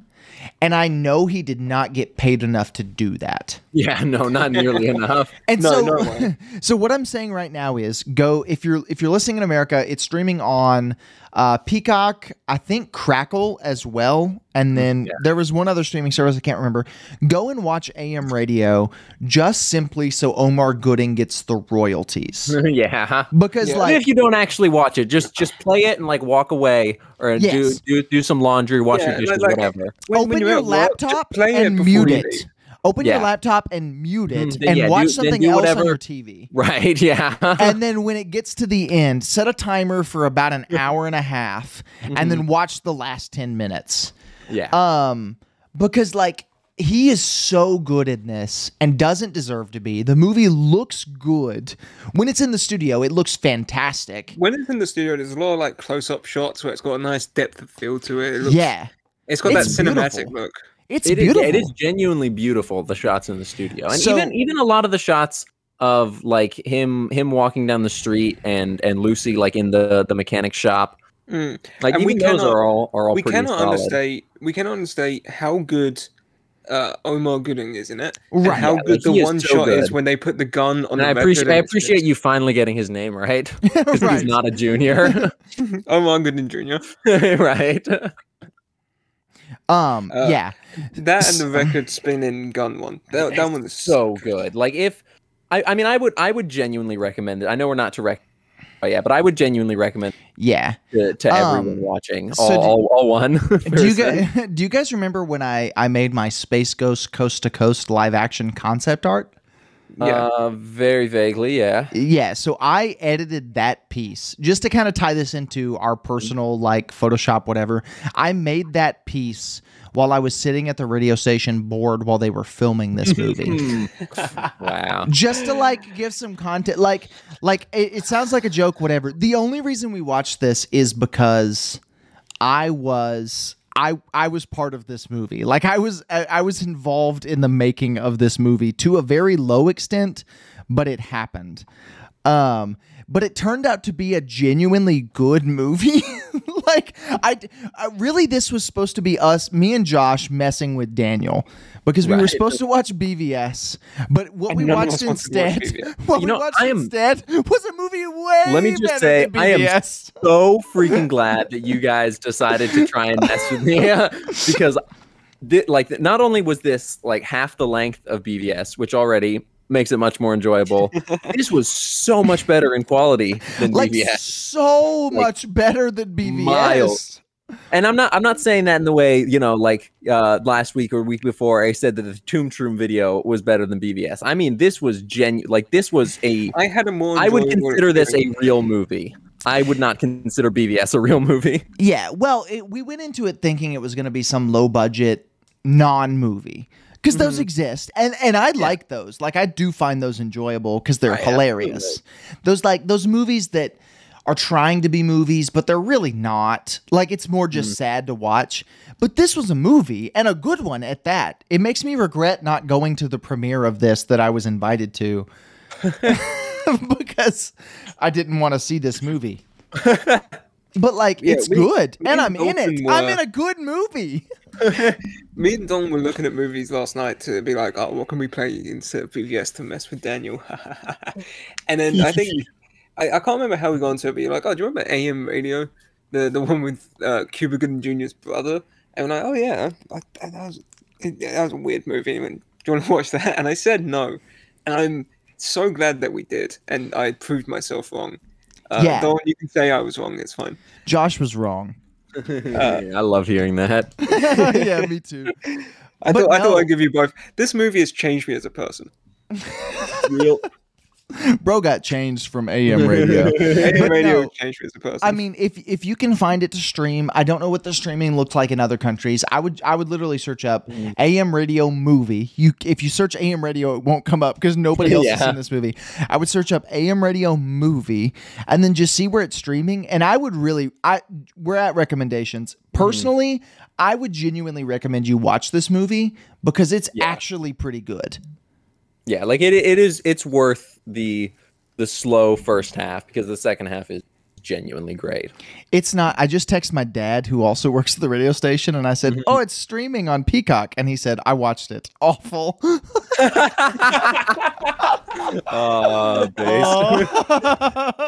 A: And I know he did not get paid enough to do that.
B: Yeah, no, not nearly enough.
A: And
C: No,
A: so,
C: no
A: so what I'm saying right now is go if you're if you're listening in America, it's streaming on uh, Peacock, I think Crackle as well, and then there was one other streaming service I can't remember. Go and watch AM Radio just simply so Omar Gooding gets the royalties
B: yeah.
A: because
C: Yeah.
A: like
B: Even if you don't actually watch it, just just play it and like walk away or
A: Yes.
B: do, do do some laundry, wash
C: Yeah,
B: your dishes,
C: like-
B: whatever.
C: When-
A: open
C: when you're
A: your
C: at work,
A: laptop
C: play
A: and
C: before
A: mute
C: you
A: it.
C: leave.
A: Open your laptop and mute it
B: then
A: and
B: yeah,
A: watch
B: do-
A: something
B: do
A: else on your TV.
B: Right, yeah.
A: and then when it gets to the end, set a timer for about an hour and a half, and
B: Mm-hmm.
A: then watch the last ten minutes.
B: yeah.
A: Um, because like he is so good in this and doesn't deserve to be. The movie looks good when it's in the studio. It looks fantastic.
C: When it's in the studio, there's a lot of like close-up shots where it's got a nice depth of field to it. it looks,
A: yeah,
C: it's got
A: It's
C: that cinematic
A: beautiful.
C: look.
A: It's
B: It is,
A: beautiful.
B: it is genuinely beautiful the shots in the studio and
A: So-
B: even even a lot of the shots of like him him walking down the street and and lucy like in the the mechanic shop
C: Mm.
B: like
C: And
B: even
C: we
B: those
C: cannot-
B: are all are all
C: we
B: pretty
C: cannot
B: solid.
C: understate we cannot understate how good uh, Omar Gooding is in it. and
A: Right.
C: how
B: Yeah,
C: good
B: he
C: the one
B: so
C: shot is when they put the gun on
B: And
C: the
B: I appreciate I appreciate you finally getting his name right because
A: right.
B: he's not a junior,
C: Omar Gooding Jr.
B: right?
A: Um.
C: Uh,
A: yeah.
C: That and the record spinning gun one. That, that one is
B: so good. Like if I, I mean, I would I would genuinely recommend it. I know we're not to rec, oh yeah, but I would genuinely recommend
A: Yeah.
B: it to, to
A: Um,
B: everyone watching.
A: so
B: all,
A: do-
B: all, all one.
A: Do you
B: person.
A: guys do you guys remember when I I made my Space Ghost Coast to Coast live action concept art?
C: Yeah.
B: Uh, very vaguely, yeah.
A: Yeah, so I edited that piece just to kind of tie this into our personal like Photoshop whatever. I made that piece while I was sitting at the radio station bored while they were filming this movie.
B: wow.
A: just to like give some content like like it, it sounds like a joke whatever the only reason we watched this is because i was i i was part of this movie. Like i was I, was involved in the making of this movie to a very low extent but it happened. Um but it turned out to be a genuinely good movie like I, I really this was supposed to be us me and josh messing with daniel because we were supposed to watch bvs but what
C: And
A: we watched
C: to watch
A: instead what
B: You
A: we
B: know,
A: watched
B: am-
A: instead was a movie way
B: Let me just say, I am so freaking glad that you guys decided to try and mess with me because thi- like not only was this like half the length of BVS, which already makes it much more enjoyable, this was so much better in quality than
A: like
B: BVS.
A: so
B: Like,
A: much better than BVS.
B: miles. And I'm not I'm not saying that in the way, you know, like uh last week or week before I said that the Tomb Troom video was better than BVS. I mean, this was genuine like this was a
C: I had a more.
B: I would consider this a real movie. I would not consider BVS a real movie.
A: Yeah, well, it, we went into it thinking it was going to be some low budget non movie because those
B: Mhm.
A: exist, and and I like those. Like I do find those enjoyable because they're
B: Right,
A: hilarious. Those like those movies that are trying to be movies, but they're really not. Like it's more just
B: Mm.
A: sad to watch. But this was a movie and a good one at that. It makes me regret not going to the premiere of this that I was invited to because I didn't want to see this movie. But like
C: Yeah,
A: it's
C: we-
A: good, and I'm in it.
C: Dalton
A: I'm in a good movie.
C: Me and Don were looking at movies last night to be like, oh, what can we play instead of BVS to mess with Daniel? and then I think I, I can't remember how we got into it, but you're like, oh, do you remember AM Radio, the the one with uh, Cuba Gooding Jr.'s brother? And we're like, oh yeah, I, that was it, that was a weird movie. And do you want to watch that? And I said no, and I'm so glad that we did, and I proved myself wrong. Uh,
A: Yeah.
C: Don, you can say I was wrong. It's fine.
A: Josh was wrong.
B: I love hearing that.
A: yeah, me too.
C: I
A: But
C: thought I thought. I'd give you both. This movie has changed me as a person.
B: Real,
A: Bro got changed from AM radio.
C: AM radio
A: no,
C: changed me as a person.
A: I mean, if if you can find it to stream, I don't know what the streaming looks like in other countries. I would I would literally search up mm. AM radio movie. You if you search AM radio, it won't come up because nobody else has
B: Yeah.
A: seen this movie. I would search up AM radio movie and then just see where it's streaming. And I would really I we're at recommendations. Mm. Personally, I would genuinely recommend you watch this movie because it's
B: Yeah.
A: actually pretty good.
B: Yeah, like it, it is. It's worth the the slow first half because the second half is genuinely great.
A: It's not. I just texted my dad, who also works at the radio station, and I said, "Oh, it's streaming on Peacock," and he said, "I watched it. Awful."
B: Uh,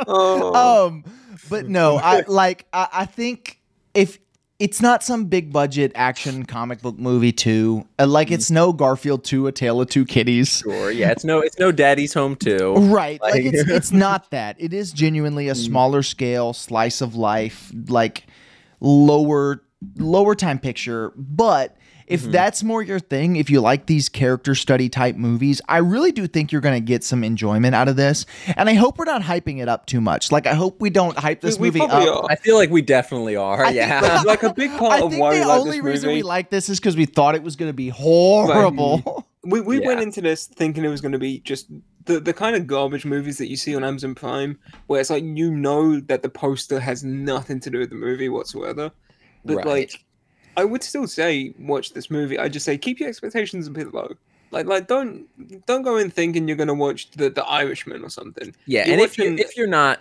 C: oh,
A: um, but no, I like. I, I think if it's not some big budget action comic book movie too, uh, like it's no Garfield two, A Tale of Two Kitties.
B: sure. Yeah, it's no, it's no Daddy's Home too.
A: Right. Like,
B: Like-
A: it's it's not that. It is genuinely a smaller scale slice of life, like lower lower time picture. But if mm-hmm. that's more your thing, if you like these character study type movies, I really do think you're gonna get some enjoyment out of this. And I hope we're not hyping it up too much. Like I hope we don't hype this
C: we
A: movie
C: probably
A: up.
C: are.
B: I feel like we definitely are.
A: I think-
B: yeah.
C: like a big part
A: I
C: of
A: think
C: why
A: the
C: we like this.
A: The only reason
C: movie.
A: we like this is because we thought it was gonna be horrible.
C: we we went into this thinking it was going to be just the the kind of garbage movies that you see on Amazon Prime, where it's like you know that the poster has nothing to do with the movie whatsoever. But
B: Right.
C: like, I would still say watch this movie. I just say keep your expectations a bit low. Like, like don't don't go in thinking you're gonna watch the, the Irishman or something.
B: Yeah,
C: You're
B: and if you
C: watching-
B: if you're not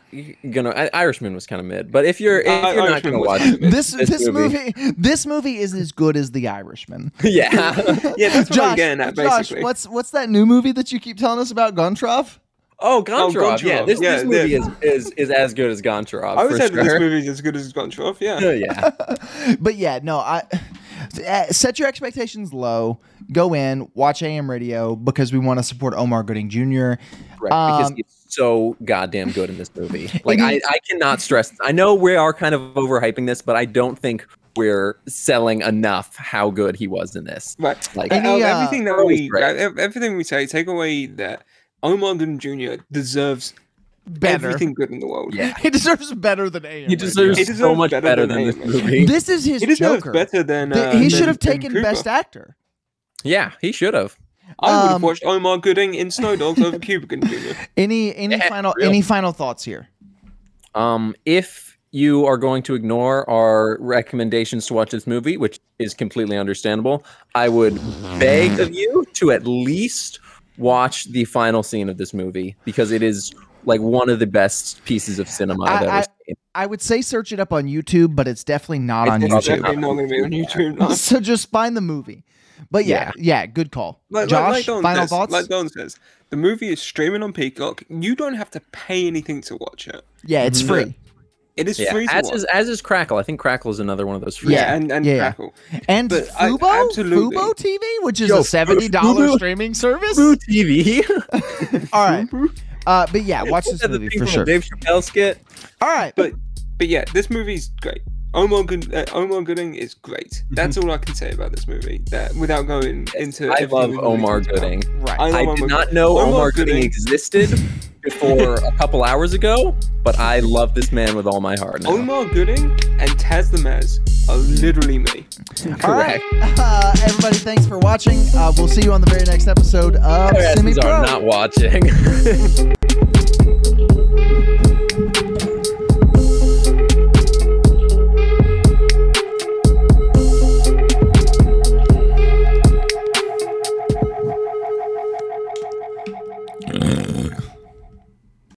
B: gonna I- Irishman was kind of mid, but if you're if
C: Uh,
B: you're not
C: Irishman
B: gonna
C: was
B: watch
C: kinda.
A: This
B: This
A: this,
B: movie.
A: movie. this movie is as good as The Irishman.
B: yeah,
C: Yeah, that's what
A: Josh,
C: I'm getting at
A: Josh, what's what's that new movie that you keep telling us about, Goncharov?
B: Oh Goncharov, yeah, this,
C: yeah,
B: this movie
C: yeah.
B: is, is is as good as Goncharov
C: I always
B: for
C: said this movie is as good as Goncharov. Yeah.
B: yeah,
A: but yeah, no, I uh, set your expectations low. Go in, watch AM radio because we want to support Omar Gooding Jr.
B: right, because
A: Um,
B: he's so goddamn good in this movie. Like I, I cannot stress. I know we are kind of overhyping this, but I don't think we're selling enough how good he was in this.
C: Right.
B: Like
A: Any, uh,
C: everything that we,
B: great.
C: everything we say, take away that Omar Gooding Jr. deserves
A: Better.
C: everything good in the world.
B: Yeah.
A: He deserves better than AM.
B: He
A: radio.
B: deserves
C: He
B: so much
C: better
B: better
C: than
B: than this movie.
A: This is his
C: He deserves
A: Joker.
C: better than. Uh,
A: he should have taken Best Actor.
B: yeah, he should have.
C: I would
A: Um,
C: have watched Omar Gooding in Snow Dogs over Cuba Gooding Jr.
A: Any any
B: Yeah,
A: final
B: real.
A: any final thoughts here?
B: Um, if you are going to ignore our recommendations to watch this movie, which is completely understandable, I would beg of you to at least watch the final scene of this movie because it is like one of the best pieces of cinema I've ever
A: I-
B: seen.
A: I would say search it up on YouTube, but it's definitely not
B: It's
A: on
C: It's
A: YouTube.
C: not going to be on YouTube. No.
A: So just find the movie. But yeah, yeah, good call.
C: Like,
A: Josh,
C: like, like
A: final
C: says,
A: thoughts?
C: Like Don says, the movie is streaming on Peacock. You don't have to pay anything to watch it.
A: yeah, it's
B: Mhm.
A: free.
C: It is
B: Yeah,
C: free
B: as
C: watch.
B: is as is Crackle. I think Crackle is another one of those free.
C: yeah,
A: Yeah,
C: and and
A: yeah, yeah.
C: Crackle.
A: And
C: But I-
A: Fubo,
C: absolutely.
A: Fubo TV, which is
B: Yo,
A: a seventy dollars streaming service.
B: Fubo TV.
A: All right, uh, but yeah, watch this
B: The
A: movie
B: thing
A: for
B: from
A: sure.
B: Dave Chappelle skit.
A: All right,
C: But but yeah, this movie's great. Omar Good, uh, Omar Gooding is great. That's all I can say about this movie. That without going into.
B: I love Omar. Gooding.
A: right.
C: I
B: I did
C: Omar
B: not know
C: Omar
B: Omar Gooding
C: Gooding-
B: existed before a couple hours ago, but I love this man with all my heart. Now.
C: Omar Gooding and Taz the Maz are literally me.
A: Correct. Right. Uh, everybody, thanks for watching. Uh, we'll see you on the very next episode of
B: Simi
A: Pro.
B: are not watching.